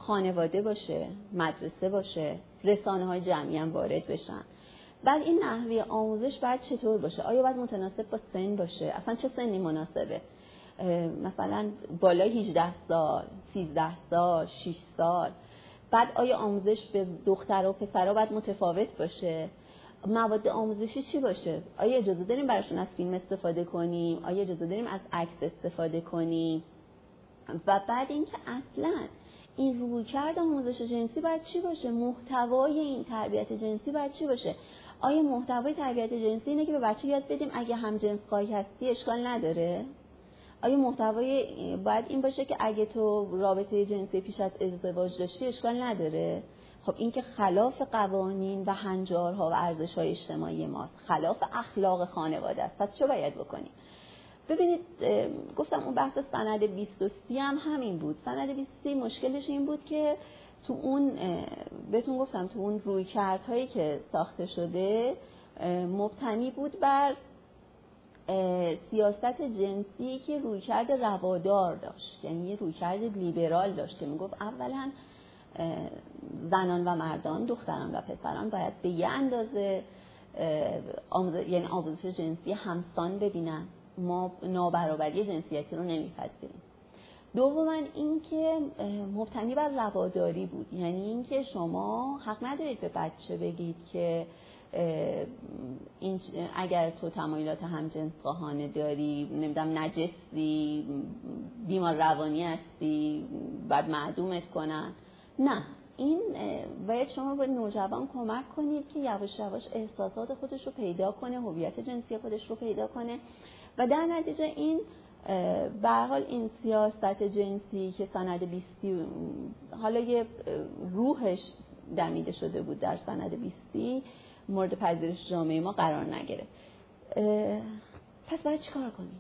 خانواده باشه مدرسه باشه رسانه های جمعی هم وارد بشن. بعد این نحوه آموزش باید چطور باشه؟ آیا باید متناسب با سن باشه؟ اصلا چه سنی مناسبه؟ مثلا بالای 18 سال 13 سال 6 سال. بعد آیا آموزش به دختر و پسرها باید متفاوت باشه؟ مواد آموزشی چی باشه؟ آیا اجازه داریم براشون از فیلم استفاده کنیم؟ آیا اجازه داریم از عکس استفاده کنیم؟ و بعد اینکه اصلا این رویکرد آموزش جنسی باید چی باشه؟ محتوای این تربیت جنسی باید چی باشه؟ آیا محتوای تربیت جنسی اینه که به بچه یاد بدیم اگه هم جنس خواهی هستی اشکال نداره؟ آیا محتوای باید این باشه که اگه تو رابطه جنسی پیش از ازدواج داشتی اشکال نداره؟ خب این که خلاف قوانین و هنجارها و ارزش‌های اجتماعی ماست. خلاف اخلاق خانواده است. پس چه باید بکنیم؟ ببینید گفتم اون بحث سند 23 هم همین بود. سند 23 مشکلش این بود که تو اون بهتون گفتم تو اون روی هایی که ساخته شده مبتنی بود بر سیاست جنسی که رویکرد روادار داشت. یعنی یه رویکرد لیبرال داشت که می‌گفت اولا زنان و مردان دختران و پسران باید به یه اندازه یعنی آموزش جنسی همسان ببینن. ما نابرابری جنسیتی رو نمیپذیریم. دوما اینکه مبتنی بر رواداری بود. یعنی اینکه شما حق ندارید به بچه بگید که این اگر تو تمایلات همجنس خواهانه داری نمی‌دونم نجسی بیمار روانی هستی بعد معدومت کنن. نه. این باید شما به نوجوان کمک کنید که یواش یواش احساسات خودش رو پیدا کنه هویت جنسی خودش رو پیدا کنه. و در نتیجه این به حال این سیاست جنسی که سند بیستی حالا یه روحش دمیده شده بود در سند بیستی مورد پذیرش جامعه ما قرار نگیره. پس باید چیکار کنیم؟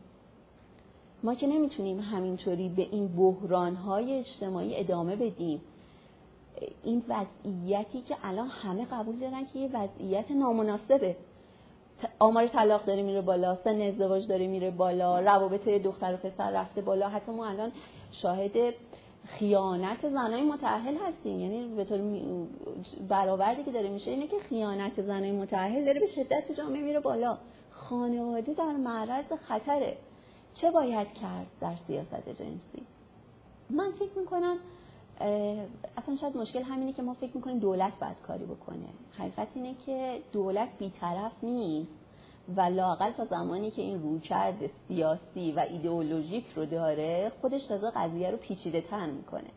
ما که نمی‌تونیم همینطوری به این بحرانهای اجتماعی ادامه بدیم. این وضعیتی که الان همه قبول دارن که یه وضعیت نامناسبه. آمار طلاق داره میره بالا سن ازدواج داره میره بالا روابط دختر و پسر رفته بالا. حتی ما الان شاهد خیانت زنای متأهل هستیم. یعنی به طور برآوردی که داره میشه اینه که خیانت زنای متأهل داره به شدت تو جامعه میره بالا. خانواده در معرض خطره. چه باید کرد در سیاست جنسی؟ من فکر می‌کنم اصلا شاید مشکل همینه که ما فکر می‌کنیم دولت باید کاری بکنه. حقیقت اینه که دولت بیطرف نیست و لاقل تا زمانی که این رویکرد سیاسی و ایدئولوژیک رو داره خودش تازه قضیه رو پیچیده تر می‌کنه.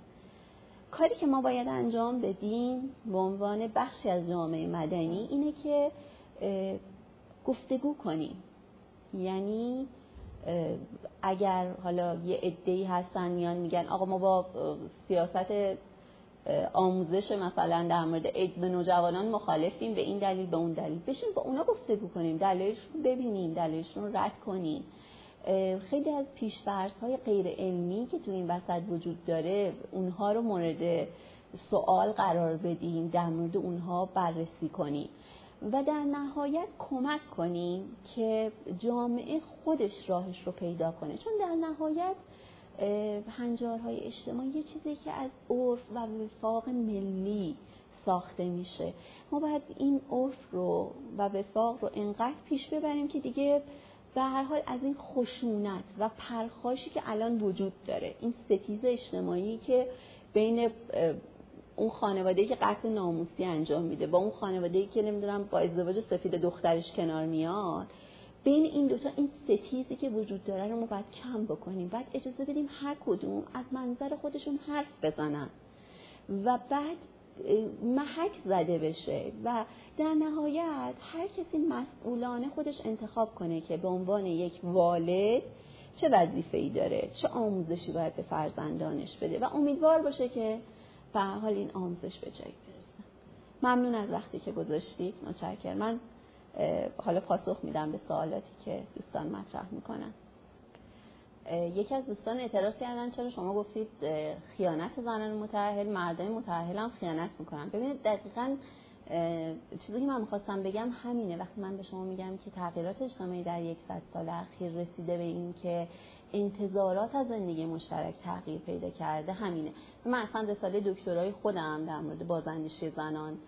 کاری که ما باید انجام بدیم به عنوان بخشی از جامعه مدنی اینه که گفتگو کنیم. یعنی اگر حالا یه عده‌ای هستن میان میگن آقا ما با سیاست آموزش مثلا در مورد به نوجوانان مخالفیم به این دلیل به اون دلیل. بشین با اونا گفتگو کنیم دلیلشون ببینیم دلیلشون رد کنیم. خیلی از پیشفرض های غیر علمی که تو این وسط وجود داره اونها رو مورد سوال قرار بدیم در مورد اونها بررسی کنیم. و در نهایت کمک کنیم که جامعه خودش راهش رو پیدا کنه. چون در نهایت هنجارهای اجتماعی یه چیزی که از عرف و وفاق ملی ساخته میشه. ما باید این عرف رو و وفاق رو انقدر پیش ببریم که دیگه به هر حال از این خشونت و پرخاشی که الان وجود داره این ستیز اجتماعی که بین اون خانواده که قتل ناموسی انجام میده با اون خانواده که نمی‌دونم با ازدواج سفید دخترش کنار میاد بین این دوتا این ستیزی که وجود داره رو ما باید کم بکنیم. باید اجازه بدیم هر کدوم از منظر خودشون حرف بزنن. و بعد محک زده بشه. و در نهایت هر کسی مسئولانه خودش انتخاب کنه که به عنوان یک والد چه وظیفه ای داره چه آموزشی باید به فرزندانش بده. و امیدوار باشه که به حال این آموزش به جایی برسه. ممنون از وقتی که گذاشتید متشکرم. من حالا پاسخ میدم به سوالاتی که دوستان مطرح می‌کنن. یکی از دوستان اعتراض کردن چرا شما گفتید خیانت زنان متأهل مردای متأهل هم خیانت می‌کنن. ببینید دقیقا چیزی که من می‌خواستم بگم همینه. وقتی من به شما میگم که تغییرات اجتماعی در یک سال اخیر رسیده به این که انتظارات از زندگی مشترک تغییر پیدا کرده همینه. من اصلا رساله دکترای خودم در مورد بازندشی زنان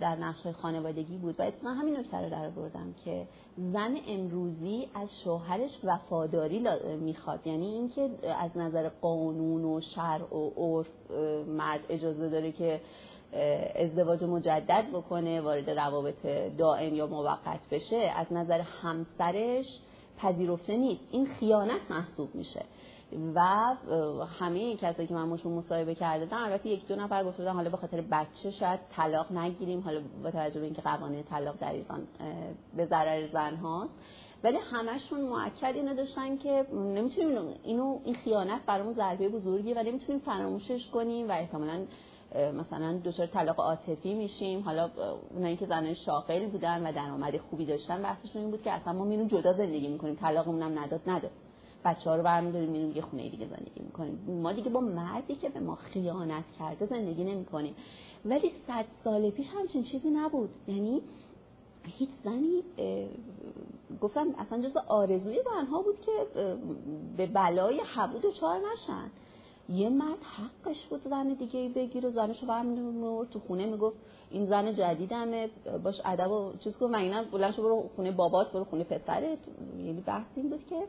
در نقش خانوادگی بود و اتفاقا همین نکته رو در بردم که زن امروزی از شوهرش وفاداری می‌خواد. یعنی اینکه از نظر قانون و شرع و عرف مرد اجازه داره که ازدواج مجدد بکنه وارد روابط دائم یا موقت بشه. از نظر همسرش پذیرفته نیست. این خیانت محسوب میشه. و همه کسایی که من ماشون مصاحبه کرده البته یک دو نفر گفته حالا به خاطر بچه شاید طلاق نگیریم حالا با توجه به اینکه قوانین طلاق در ایران به ضرر زن هاست ولی همشون مؤکد اینو داشتن که نمی‌تونیم اینو این خیانت برامون ضربه بزرگی و نمی‌تونیم فراموشش کنیم و احتمالاً مثلا دچار طلاق عاطفی میشیم. حالا اونایی که زنای شاغل بودن و درآمد خوبی داشتن بحثشون این بود که اصلا ما میریم جدا زندگی می‌کنیم. طلاقمون هم نداد نداد. بچه ها رو برمیداریم میریم یه خونه دیگه زندگی می‌کنیم. ما دیگه با مردی که به ما خیانت کرده زندگی نمی‌کنیم. ولی صد سال پیش همچین چیزی نبود. یعنی هیچ زنی گفتم اصلا جز آرزوی زنها بود که به بلای حبود و چار نشن. یه مرد حقش بود زن دیگه بگیر و زنشو برمیدون تو خونه می‌گفت این زن جدیدمه باش ادب و چیز کن. مگه بلند برو خونه بابات برو خونه پسرت یعنی بحث این بود که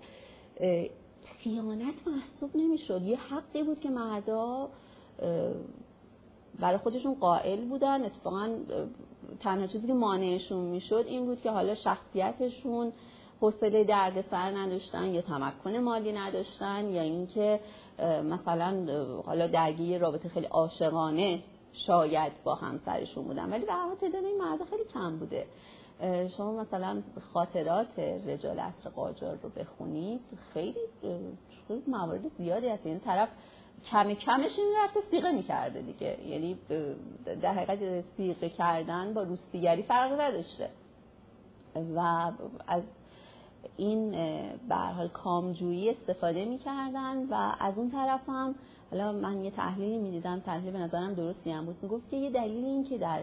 خیانت محسوب نمی‌شد. یه حقی بود که مردا برای خودشون قائل بودن. اتفاقا تنها چیزی که مانعشون می‌شد این بود که حالا شخصیتشون حوصله دردسر نداشتن یا تمکن مالی نداشتن یا اینکه مثلا حالا درگیر رابطه خیلی عاشقانه شاید با همسرشون بودن. ولی به هر تعداد این مرد خیلی کم بوده. شما مثلا خاطرات رجال اصر قاجار رو بخونید خیلی موارد زیادی هست. یعنی طرف کم کمش این رفته سیغه می‌کرده دیگه. یعنی در حقیقت سیغه کردن با روستیگری فرق نداشته. و از این به حال کامجویی استفاده می‌کردن و از اون طرف هم حالا من یه تحلیلی می‌دیدم تحلیل به نظرم درستی هم بود. می‌گفت که یه دلیل این که در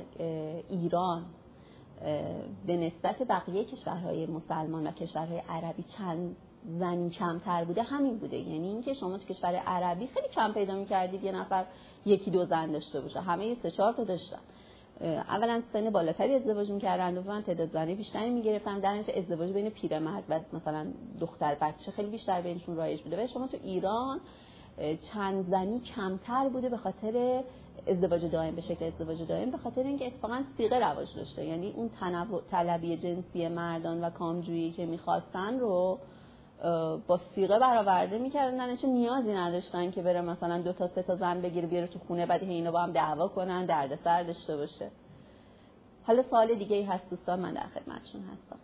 ایران به نسبت بقیه کشورهای مسلمان و کشورهای عربی چند زنی کمتر بوده همین بوده. یعنی اینکه شما تو کشور عربی خیلی کم پیدا می‌کردید یه نفر یکی دو زن داشته باشه. همه یه سه چهار تا داشتن. اولا سن بالاتری ازدواج می‌کردن دوما تعداد زنی بیشتری می‌گرفتن در نتیجه ازدواج بین پیرمرد و مثلا دختر بچه خیلی بیشتر بینشون رایج بوده. و شما تو ایران چند زنی کمتر بوده به خاطر ازدواج دائم به شکل ازدواج دائم به خاطر اینکه اتفاقا سیغه رواج داشته. یعنی اون طلبی جنسی مردان و کامجویی که می‌خواستن رو با سیغه برآورده می‌کردن. چه نیازی نداشتن که بره مثلا دو تا سه تا زن بگیره بیاره تو خونه بعد اینو با هم دعوا کنن دردسر داشته باشه. حالا سوال دیگه ای هست دوستان من در خدمتشون هستم.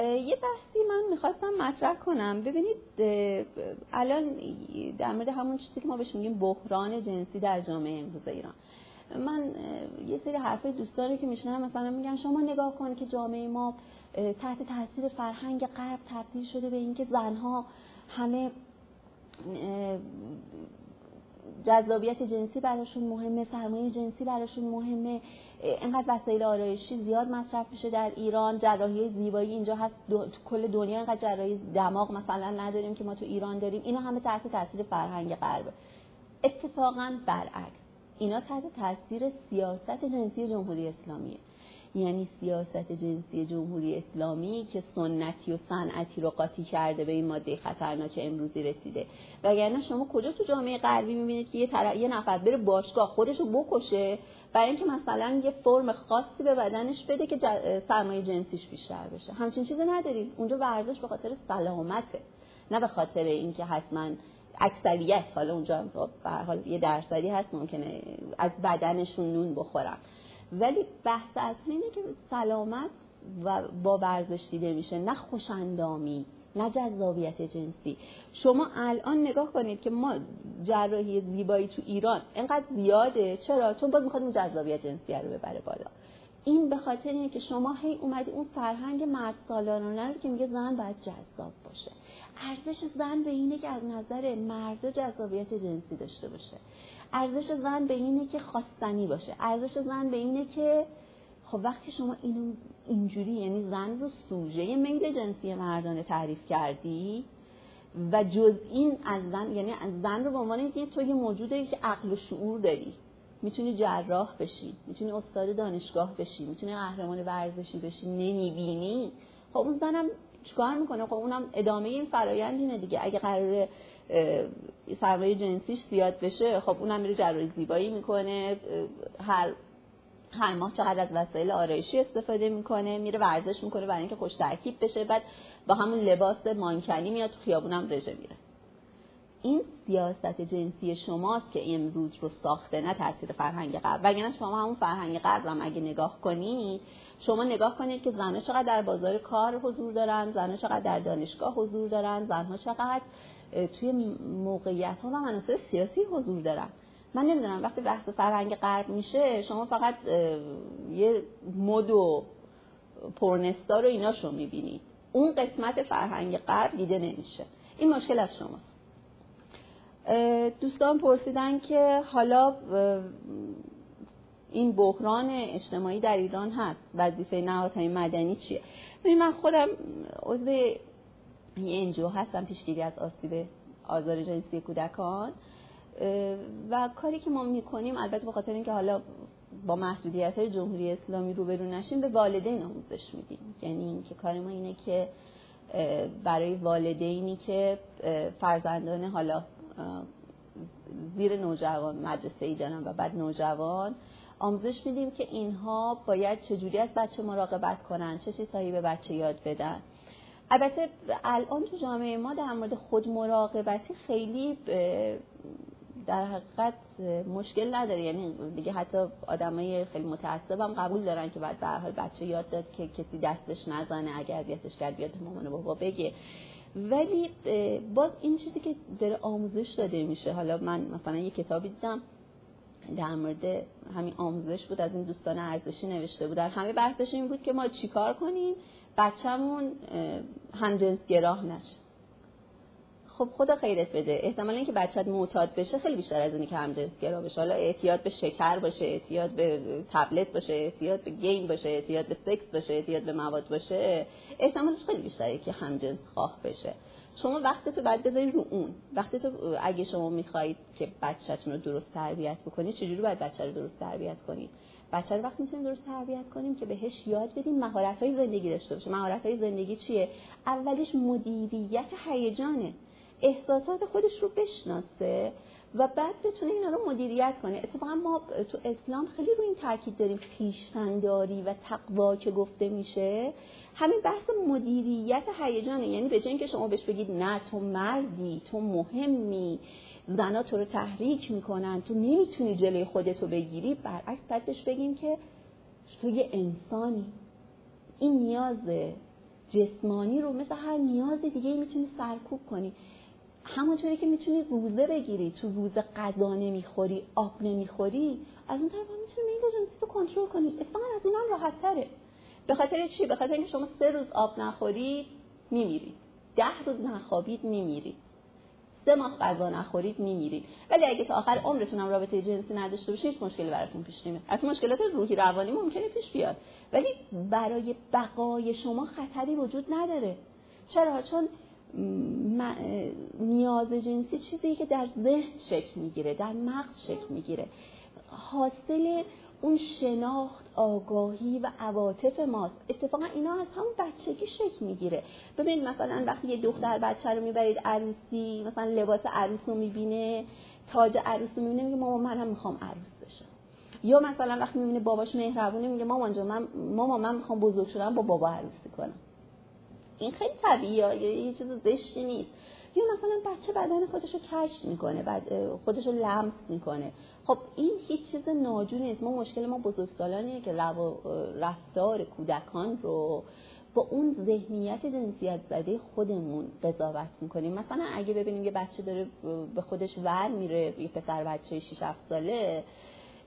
یه بحثی من می‌خواستم مطرح کنم. ببینید الان در مورد همون چیزی که ما بهش میگیم بحران جنسی در جامعه امروز ایران. من یه سری حرفای دوستانی که میشنم مثلا میگن شما نگاه کن که جامعه ما تحت تاثیر فرهنگ غرب تبدیل شده به اینکه زنها همه جذابیت جنسی براشون مهمه سرمایه جنسی براشون مهمه. اینقدر وسایل آرایشی زیاد مصرف میشه در ایران. جراحی زیبایی اینجا هست. تو کل دنیا اینقدر جراحی دماغ مثلا نداریم که ما تو ایران داریم. اینا همه تحت تاثیر فرهنگ غربه اتفاقا برعکس. اینا تحت تاثیر سیاست جنسی جمهوری اسلامیه. یعنی سیاست جنسی جمهوری اسلامی که سنتی و صنعتی رو قاطی کرده به این ماده خطرناک امروزی رسیده. وگرنه شما کجا تو جامعه غربی می‌بینید که یه, یه نفر بره باشگاه خودش رو بکشه برای اینکه مثلا یه فرم خاصی به بدنش بده که سرمایه جنسیش بیشتر بشه. همچین چیزی نداریم. اونجا ورزش به خاطر سلامته. نه به خاطر اینکه حتما اکثریت حالا اونجا به حال یه درصدی هست ممکنه از بدنشون نون بخورن. ولی بحث اصلی اینه که سلامت و با ورزش دیده میشه نه خوشندامی نه جذابیت جنسی. شما الان نگاه کنید که ما جراحی زیبایی تو ایران انقدر زیاده چرا؟ چون باز می‌خواد اون جذابیت جنسی رو ببره بالا. این به خاطر اینه که شما هی اومدی اون فرهنگ مرد سالارانه رو که میگه زن باید جذاب باشه. ارزش زن به اینه که از نظر مرد جذابیت جنسی داشته باشه. ارزش زن به اینه که خواستنی باشه. ارزش زن به اینه که خب وقتی شما اینو اینجوری یعنی زن رو سوژه میل جنسی مردانه تعریف کردی و جز این از زن یعنی از زن رو به عنوان اینکه تو یه موجودی که عقل و شعور داری می‌تونی جراح بشی می‌تونی استاد دانشگاه بشی می‌تونی قهرمان ورزشی بشی نمی‌بینی؟ خب اون زنم چیکار می‌کنه؟ خب اونم ادامه این فرایند اینه دیگه. اگه قرار سرمایه جنسیش زیاد بشه خب اونم میره جراحی زیبایی می‌کنه هر هر ماه چقدر از وسایل آرایشی استفاده می‌کنه میره ورزش می‌کنه برای اینکه خوش ترکیب بشه بعد با همون لباس مانکنی میاد تو خیابونم رژه میره. این سیاست جنسی شماست که امروز رو ساخته نه تاثیر فرهنگ غرب. وگرنه شما همون فرهنگ غرب هم اگه نگاه کنید شما نگاه کنید که زنها چقدر در بازار کار حضور دارن زنها چقدر در دانشگاه حضور دارن زنها چقدر توی موقعیت ها و مناسب سیاسی حضور دارن. من نمی‌دونم وقتی بحث فرهنگ غرب میشه شما فقط یه مد و پرنستا رو ایناشو می‌بینید اون قسمت فرهنگ غرب دیده نمیشه. این مشکل از شماست. دوستان پرسیدن که حالا این بحران اجتماعی در ایران هست. وظیفه نهادهای مدنی چیه؟ من خودم عضو انجیو هستن پیشگیری از آسیب آزار جنسی کودکان. و کاری که ما می‌کنیم البته به خاطر اینکه حالا با محدودیت های جمهوری اسلامی روبرو نشیم به والدین آموزش میدیم. یعنی اینکه کار ما اینه که برای والدینی که فرزندان حالا زیر نوجوان مدرسه ای دارن و بعد نوجوان آموزش میدیم که اینها باید چجوری از بچه مراقبت کنن چه چیزهایی به بچه یاد بدن. البته الان تو جامعه ما در مورد خود مراقبتی خیلی در حقیقت مشکل نداره. یعنی دیگه حتی آدمای خیلی متعصبم قبول دارن که بعد به بچه یاد داد که کسی دستش نزنه اگر اذیتش کرد بیاد مامان بابا بگه. ولی باز این چیزی که داره آموزش داده میشه. حالا من مثلا یه کتابی دیدم در مورد همین آموزش بود از این دوستان ارزشی نوشته بود. در همه بحثش این بود که ما چیکار کنیم؟ بچه‌مون گراه نشه. خب خدا خیرت بده. احتمال اینکه بچت معتاد بشه خیلی بیشتر از اینی که گرا بشه. حالا اعتیاد به شکر باشه اعتیاد به تبلت باشه اعتیاد به گیم باشه اعتیاد به سکس باشه اعتیاد به مواد باشه احتمالش خیلی بیشتره که همجنس خواه بشه. شما وقتی تو بعد بذاری رو اون. وقتی تو اگه شما می‌خواهید که بچهتون رو درست تربیت بکنید چجوری باید بچه رو درست تربیت کنید؟ بچه رو وقتی می‌تونیم درست تربیت کنیم که بهش یاد بدیم مهارت های زندگی داشته باشه. مهارت های زندگی چیه؟ اولیش مدیریت هیجانه. احساسات خودش رو بشناسه و بعد بتونه اینا رو مدیریت کنه. اتفاقا ما تو اسلام خیلی رو این تاکید داریم. خیشتنداری و تقوا که گفته میشه. همین بحث مدیریت هیجانه. یعنی به که شما بهش بگید نه تو مردی تو مهمی زنا تو رو تحریک می‌کنن. تو نمی‌تونی جلوی خودتو بگیری. برعکس بعدش بگیم که تو یه انسانی. این نیاز جسمانی رو مثل هر نیاز دیگه می‌تونی سرکوب کنی. همونطوری که می‌تونی روزه بگیری. تو روزه غذا نمی‌خوری آب نمی‌خوری از اون طرف می‌تونی میل جنسی تو کنترل کنی. اتفاقا از این هم راحت تره به خاطر چی؟ به خاطر اینکه شما سه روز آب نخورید میمیرید ده روز نخوابید میمیرید سه ماه غذا نخورید میمیرید. ولی اگه تا آخر عمرتون هم رابطه جنسی نداشته باشید هیچ مشکلی براتون پیش نمیاد. حتی مشکلات روحی روانی ممکنه پیش بیاد. ولی برای بقای شما خطری وجود نداره. چرا؟ چون نیاز جنسی چیزی که در ذهن شکل می‌گیره در مغز شکل می‌گیره. حاصل اون شناخت آگاهی و عواطف ماست. اتفاقا اینا از همون بچگی شکل می‌گیره. ببینید مثلا وقتی یه دختر بچه رو می‌برید عروسی مثلا لباس عروس رو می‌بینه تاج عروس رو می‌بینه میگه مامان من هم می‌خوام عروس بشم. یا مثلا وقتی می‌بینه باباش مهربونه میگه مامان جان من مامان من می‌خوام بزرگ شدم با بابا عروسی کنم. این خیلی طبیعیه یه چیز زشتی نیست. یا مثلا بچه بدن خودش رو کشف می‌کنه بعد خودش رو لمس می‌کنه. خب این هیچ چیز ناجور نیست. ما مشکل ما بزرگسالانیه که رفتار کودکان رو با اون ذهنیت جنسیت زده خودمون قضاوت می‌کنیم. مثلا اگه ببینیم یه بچه داره به خودش ور میره یه پسر بچه 6 7 ساله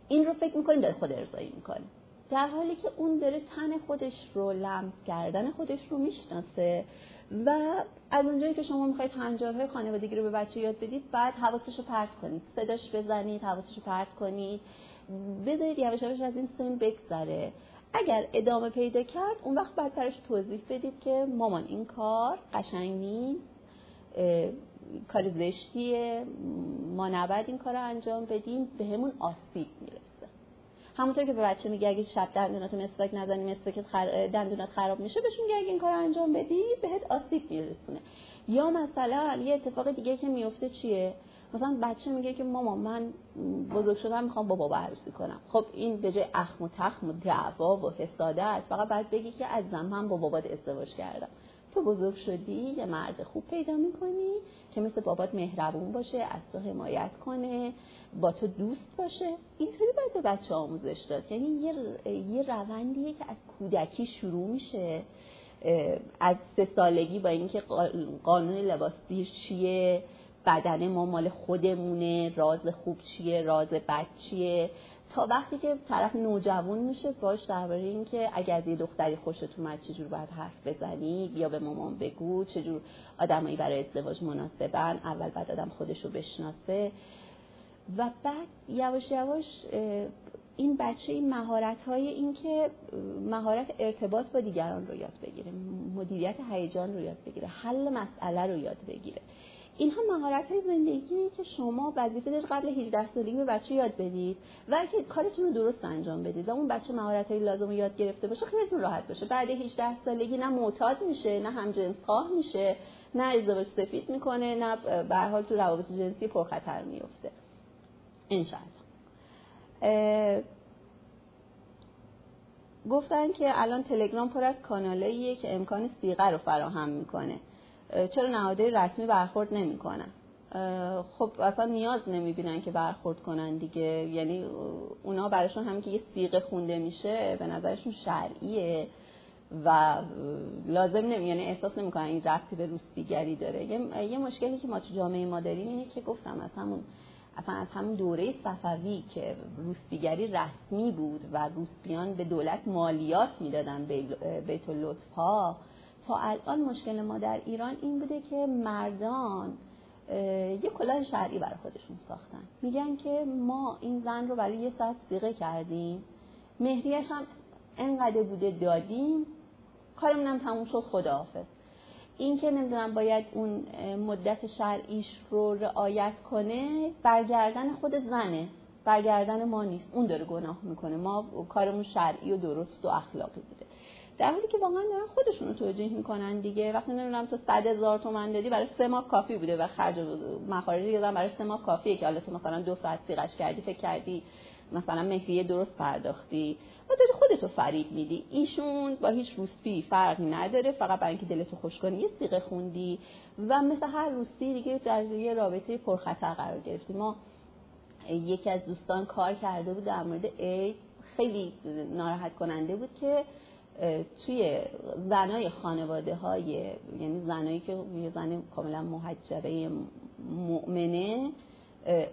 این رو فکر می‌کنیم داره خود ارزایی می‌کنه. در حالی که اون داره تن خودش رو لمس کردن خودش رو می‌شناسه و از اونجایی که شما می‌خواید هنجارهای خانوادگی رو به بچه یاد بدید بعد حواسش رو پرت کنید. صداش بزنید حواسش رو پرت کنید. بذارید یواش یواش از این سن بگذره. اگر ادامه پیدا کرد اون وقت بعد برش توضیح بدید که مامان این کار قشنگ نیست کار زشتیه ما نباید این کار رو انجام بدیم به همون آسیب میره همونطور که به بچه میگه اگه شب دندونات مسواک نزنی مسواک خر... دندونات خراب میشه بهش میگه اگه این کار انجام بدی بهت آسیب میرسونه. یا مثلا یه اتفاق دیگه که میفته چیه؟ مثلا بچه میگه که ماما من بزرگ شدم می‌خوام با بابا عروسی کنم. خب این به جای اخم و تخم و دعوا و حسادت فقط باید بگی که از من با بابات ازدواج کردم. تو بزرگ شدی یه مرد خوب پیدا می‌کنی که مثل بابات مهربون باشه از تو حمایت کنه با تو دوست باشه. اینطوری باید به بچه آموزش داد. یعنی یه, یه روندیه که از کودکی شروع میشه. از سه سالگی با اینکه قانون لباسدیر چیه بدن ما مال خودمونه راز خوب چیه راز بد چیه. تا وقتی که طرف نوجوان میشه باش درباره اینکه اگر یه دختری خوشت اومد چجور باید حرف بزنی؟ یا به مامان بگو. چجور آدمایی برای ازدواج مناسبن؟ اول بعد آدم خودش رو بشناسه. و بعد یواش یواش این بچه این مهارت های این که مهارت ارتباط با دیگران رو یاد بگیره. مدیریت هیجان رو یاد بگیره. حل مسئله رو یاد بگیره. اینها مهارت های زندگی که شما وظیفه دارید قبل 18 سالگی به بچه یاد بدید و اگه کارتون رو درست انجام بدید و اون بچه مهارت های لازم رو یاد گرفته باشه خیلیتون راحت باشه. بعد 18 سالگی نه معتاد میشه نه هم جنس خواه میشه نه ازدواج سفید می‌کنه نه به حال تو روابط جنسی پرخطر میفته انشاءالله. گفتن که الان تلگرام پر از کانالاییه که امکان سیغه رو فراهم می‌کنه. چرا نهادهای رسمی برخورد نمی‌کنن خب اصلا نیاز نمی‌بینن که برخورد کنن دیگه یعنی اونا براشون همین که یه سیغه خونده میشه به نظرشون شرعیه و لازم نمی یعنی احساس نمی‌کنن این رفتی به روسپیگری داره یه, مشکلی که ما تو جامعه ما داریم اینه که گفتم از همون اصلا از همون دوره صفوی که روسپیگری رسمی بود و روسپیان به دولت مالیات می‌دادن بیت اللطفا تا الان مشکل ما در ایران این بوده که مردان یه کلاه شرعی برای خودشون ساختن. میگن که ما این زن رو برای یه ساعت سیغه کردیم. مهریش هم انقدر بوده دادیم. کارمون هم تموم شد خداحافظ. این که نمی‌دونم باید اون مدت شرعیش رو رعایت کنه برگردن خود زنه. برگردن ما نیست. اون داره گناه می‌کنه. ما کارمون شرعی و درست و اخلاقی بوده در حالی که واقعا دارن خودشون رو توجیه می‌کنن دیگه. وقتی نمی‌دونم تو صد هزار تومن دادی برای سه ماه کافی بوده و خرج مخارج دیگه برای سه ماه کافیه که حالا تو مثلا دو ساعت سیغش کردی فکر کردی مثلا مهریه درست پرداختی و داری خودتو فریب میدی. ایشون با هیچ روسپی فرقی نداره فقط برای اینکه دلتو خوش کنی یه سیغه خوندی و مثل هر روسپی دیگه در یه رابطه پرخطر قرار گرفتی. ما یکی از دوستان کار کرده بود در مورد عید خیلی ناراحت کننده بود که توی زنای خانواده های یعنی زنایی که یه زن کاملا محجبه مؤمنه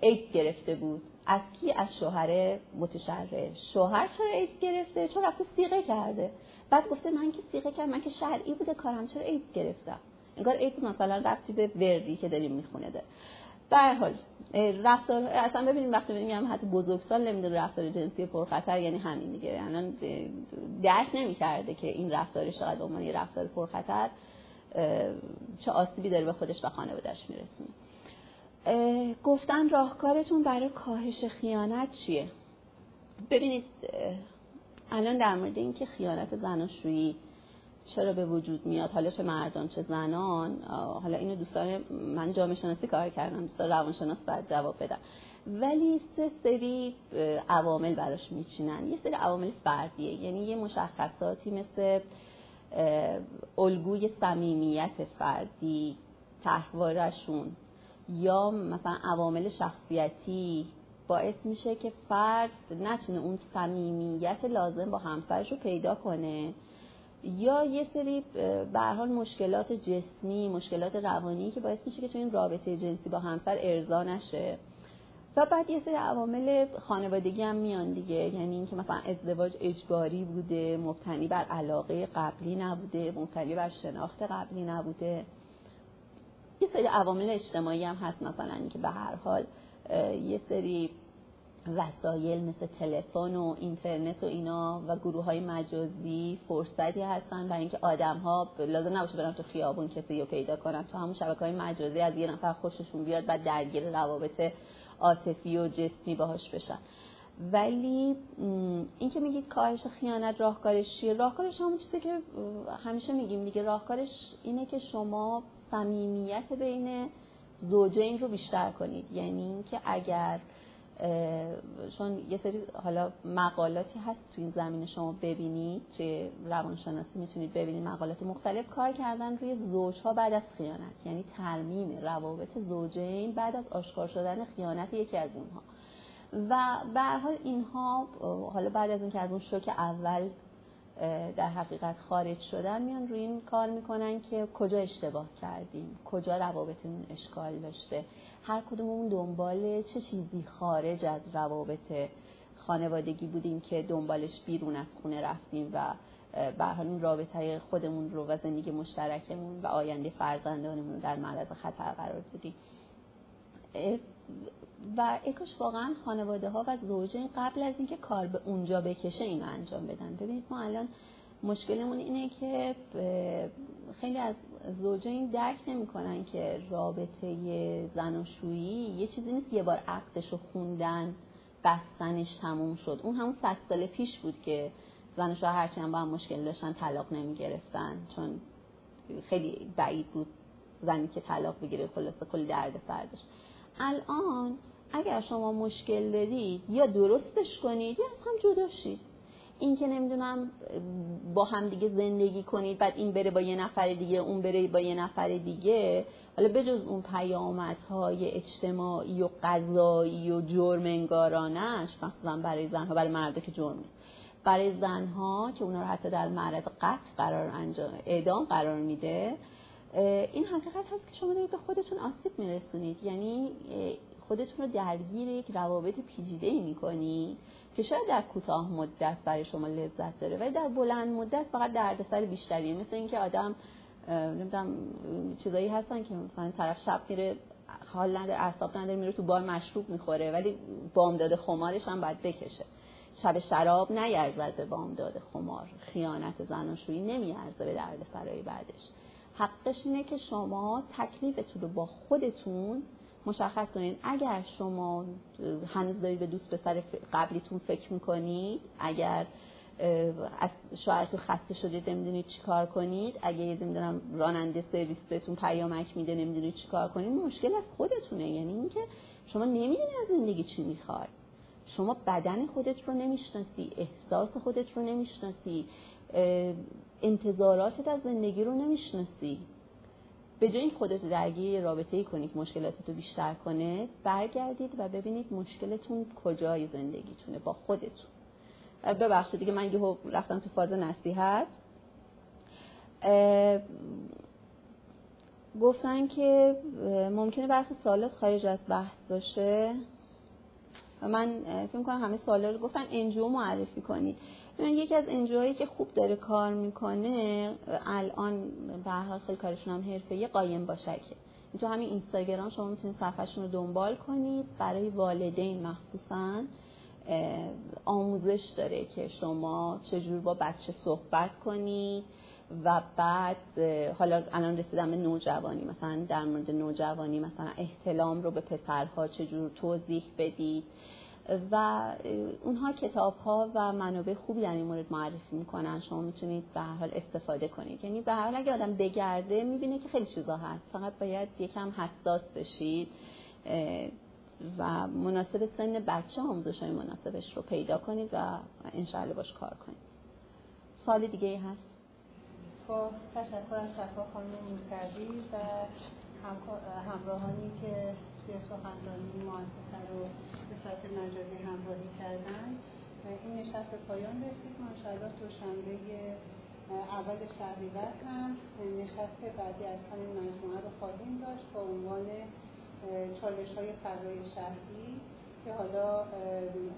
عید گرفته بود. از کی؟ از شوهر متشرع. شوهر چرا عید گرفته؟ چرا رفته سیغه کرده؟ بعد گفته من که سیغه کردم من که شرعی بوده کارم چرا عید گرفتم؟ انگار عید مثلا رفتی به وردی که داریم می‌خونه ده در حال رفتار اصلا ببینیم وقتی میگم حتی بزرگسال نمی‌دونه رفتار جنسی پرخطر یعنی همین دیگه. الان درک نمی‌کرده که این رفتارش چقدر عنوان یه رفتار پرخطر چه آسیبی داره به خودش و خانواده‌اش میرسونه. گفتن راهکارتون برای کاهش خیانت چیه؟ ببینید الان در مورد اینکه خیانت زناشویی چرا به وجود میاد؟ حالا چه مردان چه زنان؟ حالا اینو دوستان من جامعه شناسی کار کردم دوستان روانشناس باید جواب بدم ولی سه سری عوامل براش میچینن. یه سری عوامل فردیه. یعنی یه مشخصاتی مثل الگوی صمیمیت فردی تحوارشون یا مثلا عوامل شخصیتی باعث میشه که فرد نتونه اون صمیمیت لازم با همسرش رو پیدا کنه. یا یه سری به حال مشکلات جسمی مشکلات روانی که باعث میشه که تو این رابطه جنسی با همسر ارضا نشه. و بعد یه سری عوامل خانوادگی هم میان دیگه. یعنی اینکه مثلا ازدواج اجباری بوده مبتنی بر علاقه قبلی نبوده مبتنی بر شناخت قبلی نبوده. یه سری عوامل اجتماعی هم هست مثلا اینکه به هر حال یه سری وسایل مثل تلفن و اینترنت و اینا و گروه های مجازی فرصتی هستن برای اینکه آدم ها لازم نباشه برن تو خیابون کسی رو پیدا کنن. تو همون شبکه های مجازی از یه نفر خوششون بیاد و درگیر روابط عاطفی و جسمی باهاش بشن. ولی این که میگید کاهش خیانت راهکارش چیه؟ راهکارش همون چیزی که همیشه میگیم دیگه. راهکارش اینه که شما صمیمیت بین زوجین رو بیشتر کنید. یعنی اینکه اگر چون یه سری حالا مقالاتی هست تو این زمین شما ببینید توی روانشناسی می‌تونید ببینید مقالات مختلف کار کردن روی زوجها بعد از خیانت. یعنی ترمیم روابط زوجین بعد از آشکار شدن خیانت یکی از اونها. و به حال اینها حالا بعد از اینکه از اون شوک اول در حقیقت خارج شدن میان روی این کار می‌کنن که کجا اشتباه کردیم کجا روابطمون اشکال داشته هر کدوممون دنبال چه چیزی خارج از روابط خانوادگی بودیم که دنبالش بیرون از خونه رفتیم و به حال رابطه خودمون رو و زندگی مشترکمون و آینده فرزندانمون در معرض خطر قرار دادیم. و اکاش واقعا خانواده ها و زوجین قبل از اینکه کار به اونجا بکشه اینو انجام بدن. ببینید ما الان مشکلمون اینه که خیلی از زوجین درک نمی‌کنن که رابطه زناشویی یه چیزی نیست. یه بار عقدش رو خوندن بستنش تموم شد. اون همون صد سال پیش بود که زن و شوهر هرچی هم با هم مشکل داشتن طلاق نمی گرفتن چون خیلی بعید بود زنی که طلاق بگیره خلاصه کلی درد سر داشت. الان اگر شما مشکل دارید یا درستش کنید یا از هم جدا شید. این که نمی‌دونم با هم دیگه زندگی کنید بعد این بره با یه نفر دیگه اون بره با یه نفر دیگه. حالا بجز اون پیامدهای اجتماعی و قضایی و جرم انگارانش مخصوصا برای زنها برای مردا که جرم نیست. برای زنها که اونا رو حتی در معرض قتل قرار انجام اعدام قرار میده این حقیقت هست که شما دارید به خودتون آسیب میرسونید. یعنی خودتون رو درگیر یک روابط پیچیده ای می‌کنید که شاید در کوتاه مدت برای شما لذت داره ولی در بلند مدت فقط دردسر بیشتریه. مثل اینکه آدم نمی‌دونم چیزایی هستن که مثلا طرف شب میره حال نداره اعصاب نداره میره تو بار مشروب می‌خوره ولی بامداد خمارش هم باید بکشه. شب شراب نیرزد به بامداد خمار خیانت زناشویی نمیارزه به درد سرای بعدش. حقش اینه که شما تکلیفتون رو با خودتون مشخص کنید اگر شما هنوز دارید به دوست پسر قبلیتون فکر می‌کنید اگر از شوهرتون خسته شدید نمی‌دونید چیکار کنید. اگه نمی‌دونم راننده سرویس بهتون پیامک میده نمی‌دونید چیکار کنید مشکل از خودتونه. یعنی اینکه شما نمی‌دونید از زندگی چی می‌خواد شما بدن خودت رو نمی‌شناسی احساس خودت رو نمی‌شناسی. انتظاراتت از زندگی رو نمی‌شناسی. به جای خودت رو درگیر رابطه ای کنید مشکلاتتو بیشتر کنه برگردید و ببینید مشکلتون کجای زندگیتونه با خودتون. ببخشید دیگه من یه رفتم تو فاز نصیحت. گفتن که ممکنه برخی سوالات خارج از بحث باشه. و من فکر کنم همه سوالا رو گفتن. انجیو معرفی کنید. یکی از انجیوهایی که خوب داره کار می‌کنه الان به هر خیلی کارشون هم حرفه‌ای قایم باشکه. تو همین اینستاگرام شما می‌تونید صفحهشون رو دنبال کنید. برای والدین مخصوصا آموزش داره که شما چجور با بچه صحبت کنید و بعد حالا الان رسیدم به نوجوانی مثلا در مورد نوجوانی مثلا احتلام رو به پسرها چجور توضیح بدید. و اونها کتاب ها و منابع خوبی در این مورد معرفی می‌کنن. شما می‌تونید به هر حال استفاده کنید. یعنی به هر حال اگه آدم بگرده می‌بینه که خیلی چیزا هست. فقط باید یکم حساس بشید و مناسب سن بچه آموزش های مناسبش رو پیدا کنید و انشاءالله باش کار کنید. سال دیگه هست؟ با تشکر از شفا خانم و همراهانی که سخنرانی مؤسسه رو به صورت مجازی همراهی کردن. این نشست به پایان رسید. ما انشاءالله دوشنبه اول شهریور هم نشست بعدی از همین مجموعه رو خواهیم داشت با عنوان چالش های فضای شهری که حالا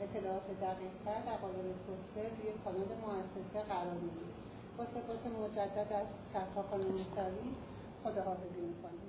اطلاعات دقیق تر در قالب پوستر روی کانال مؤسسه قرار می‌گیریم. با سپاس مجدد از سرکار خانم خداحافظی می‌کنیم.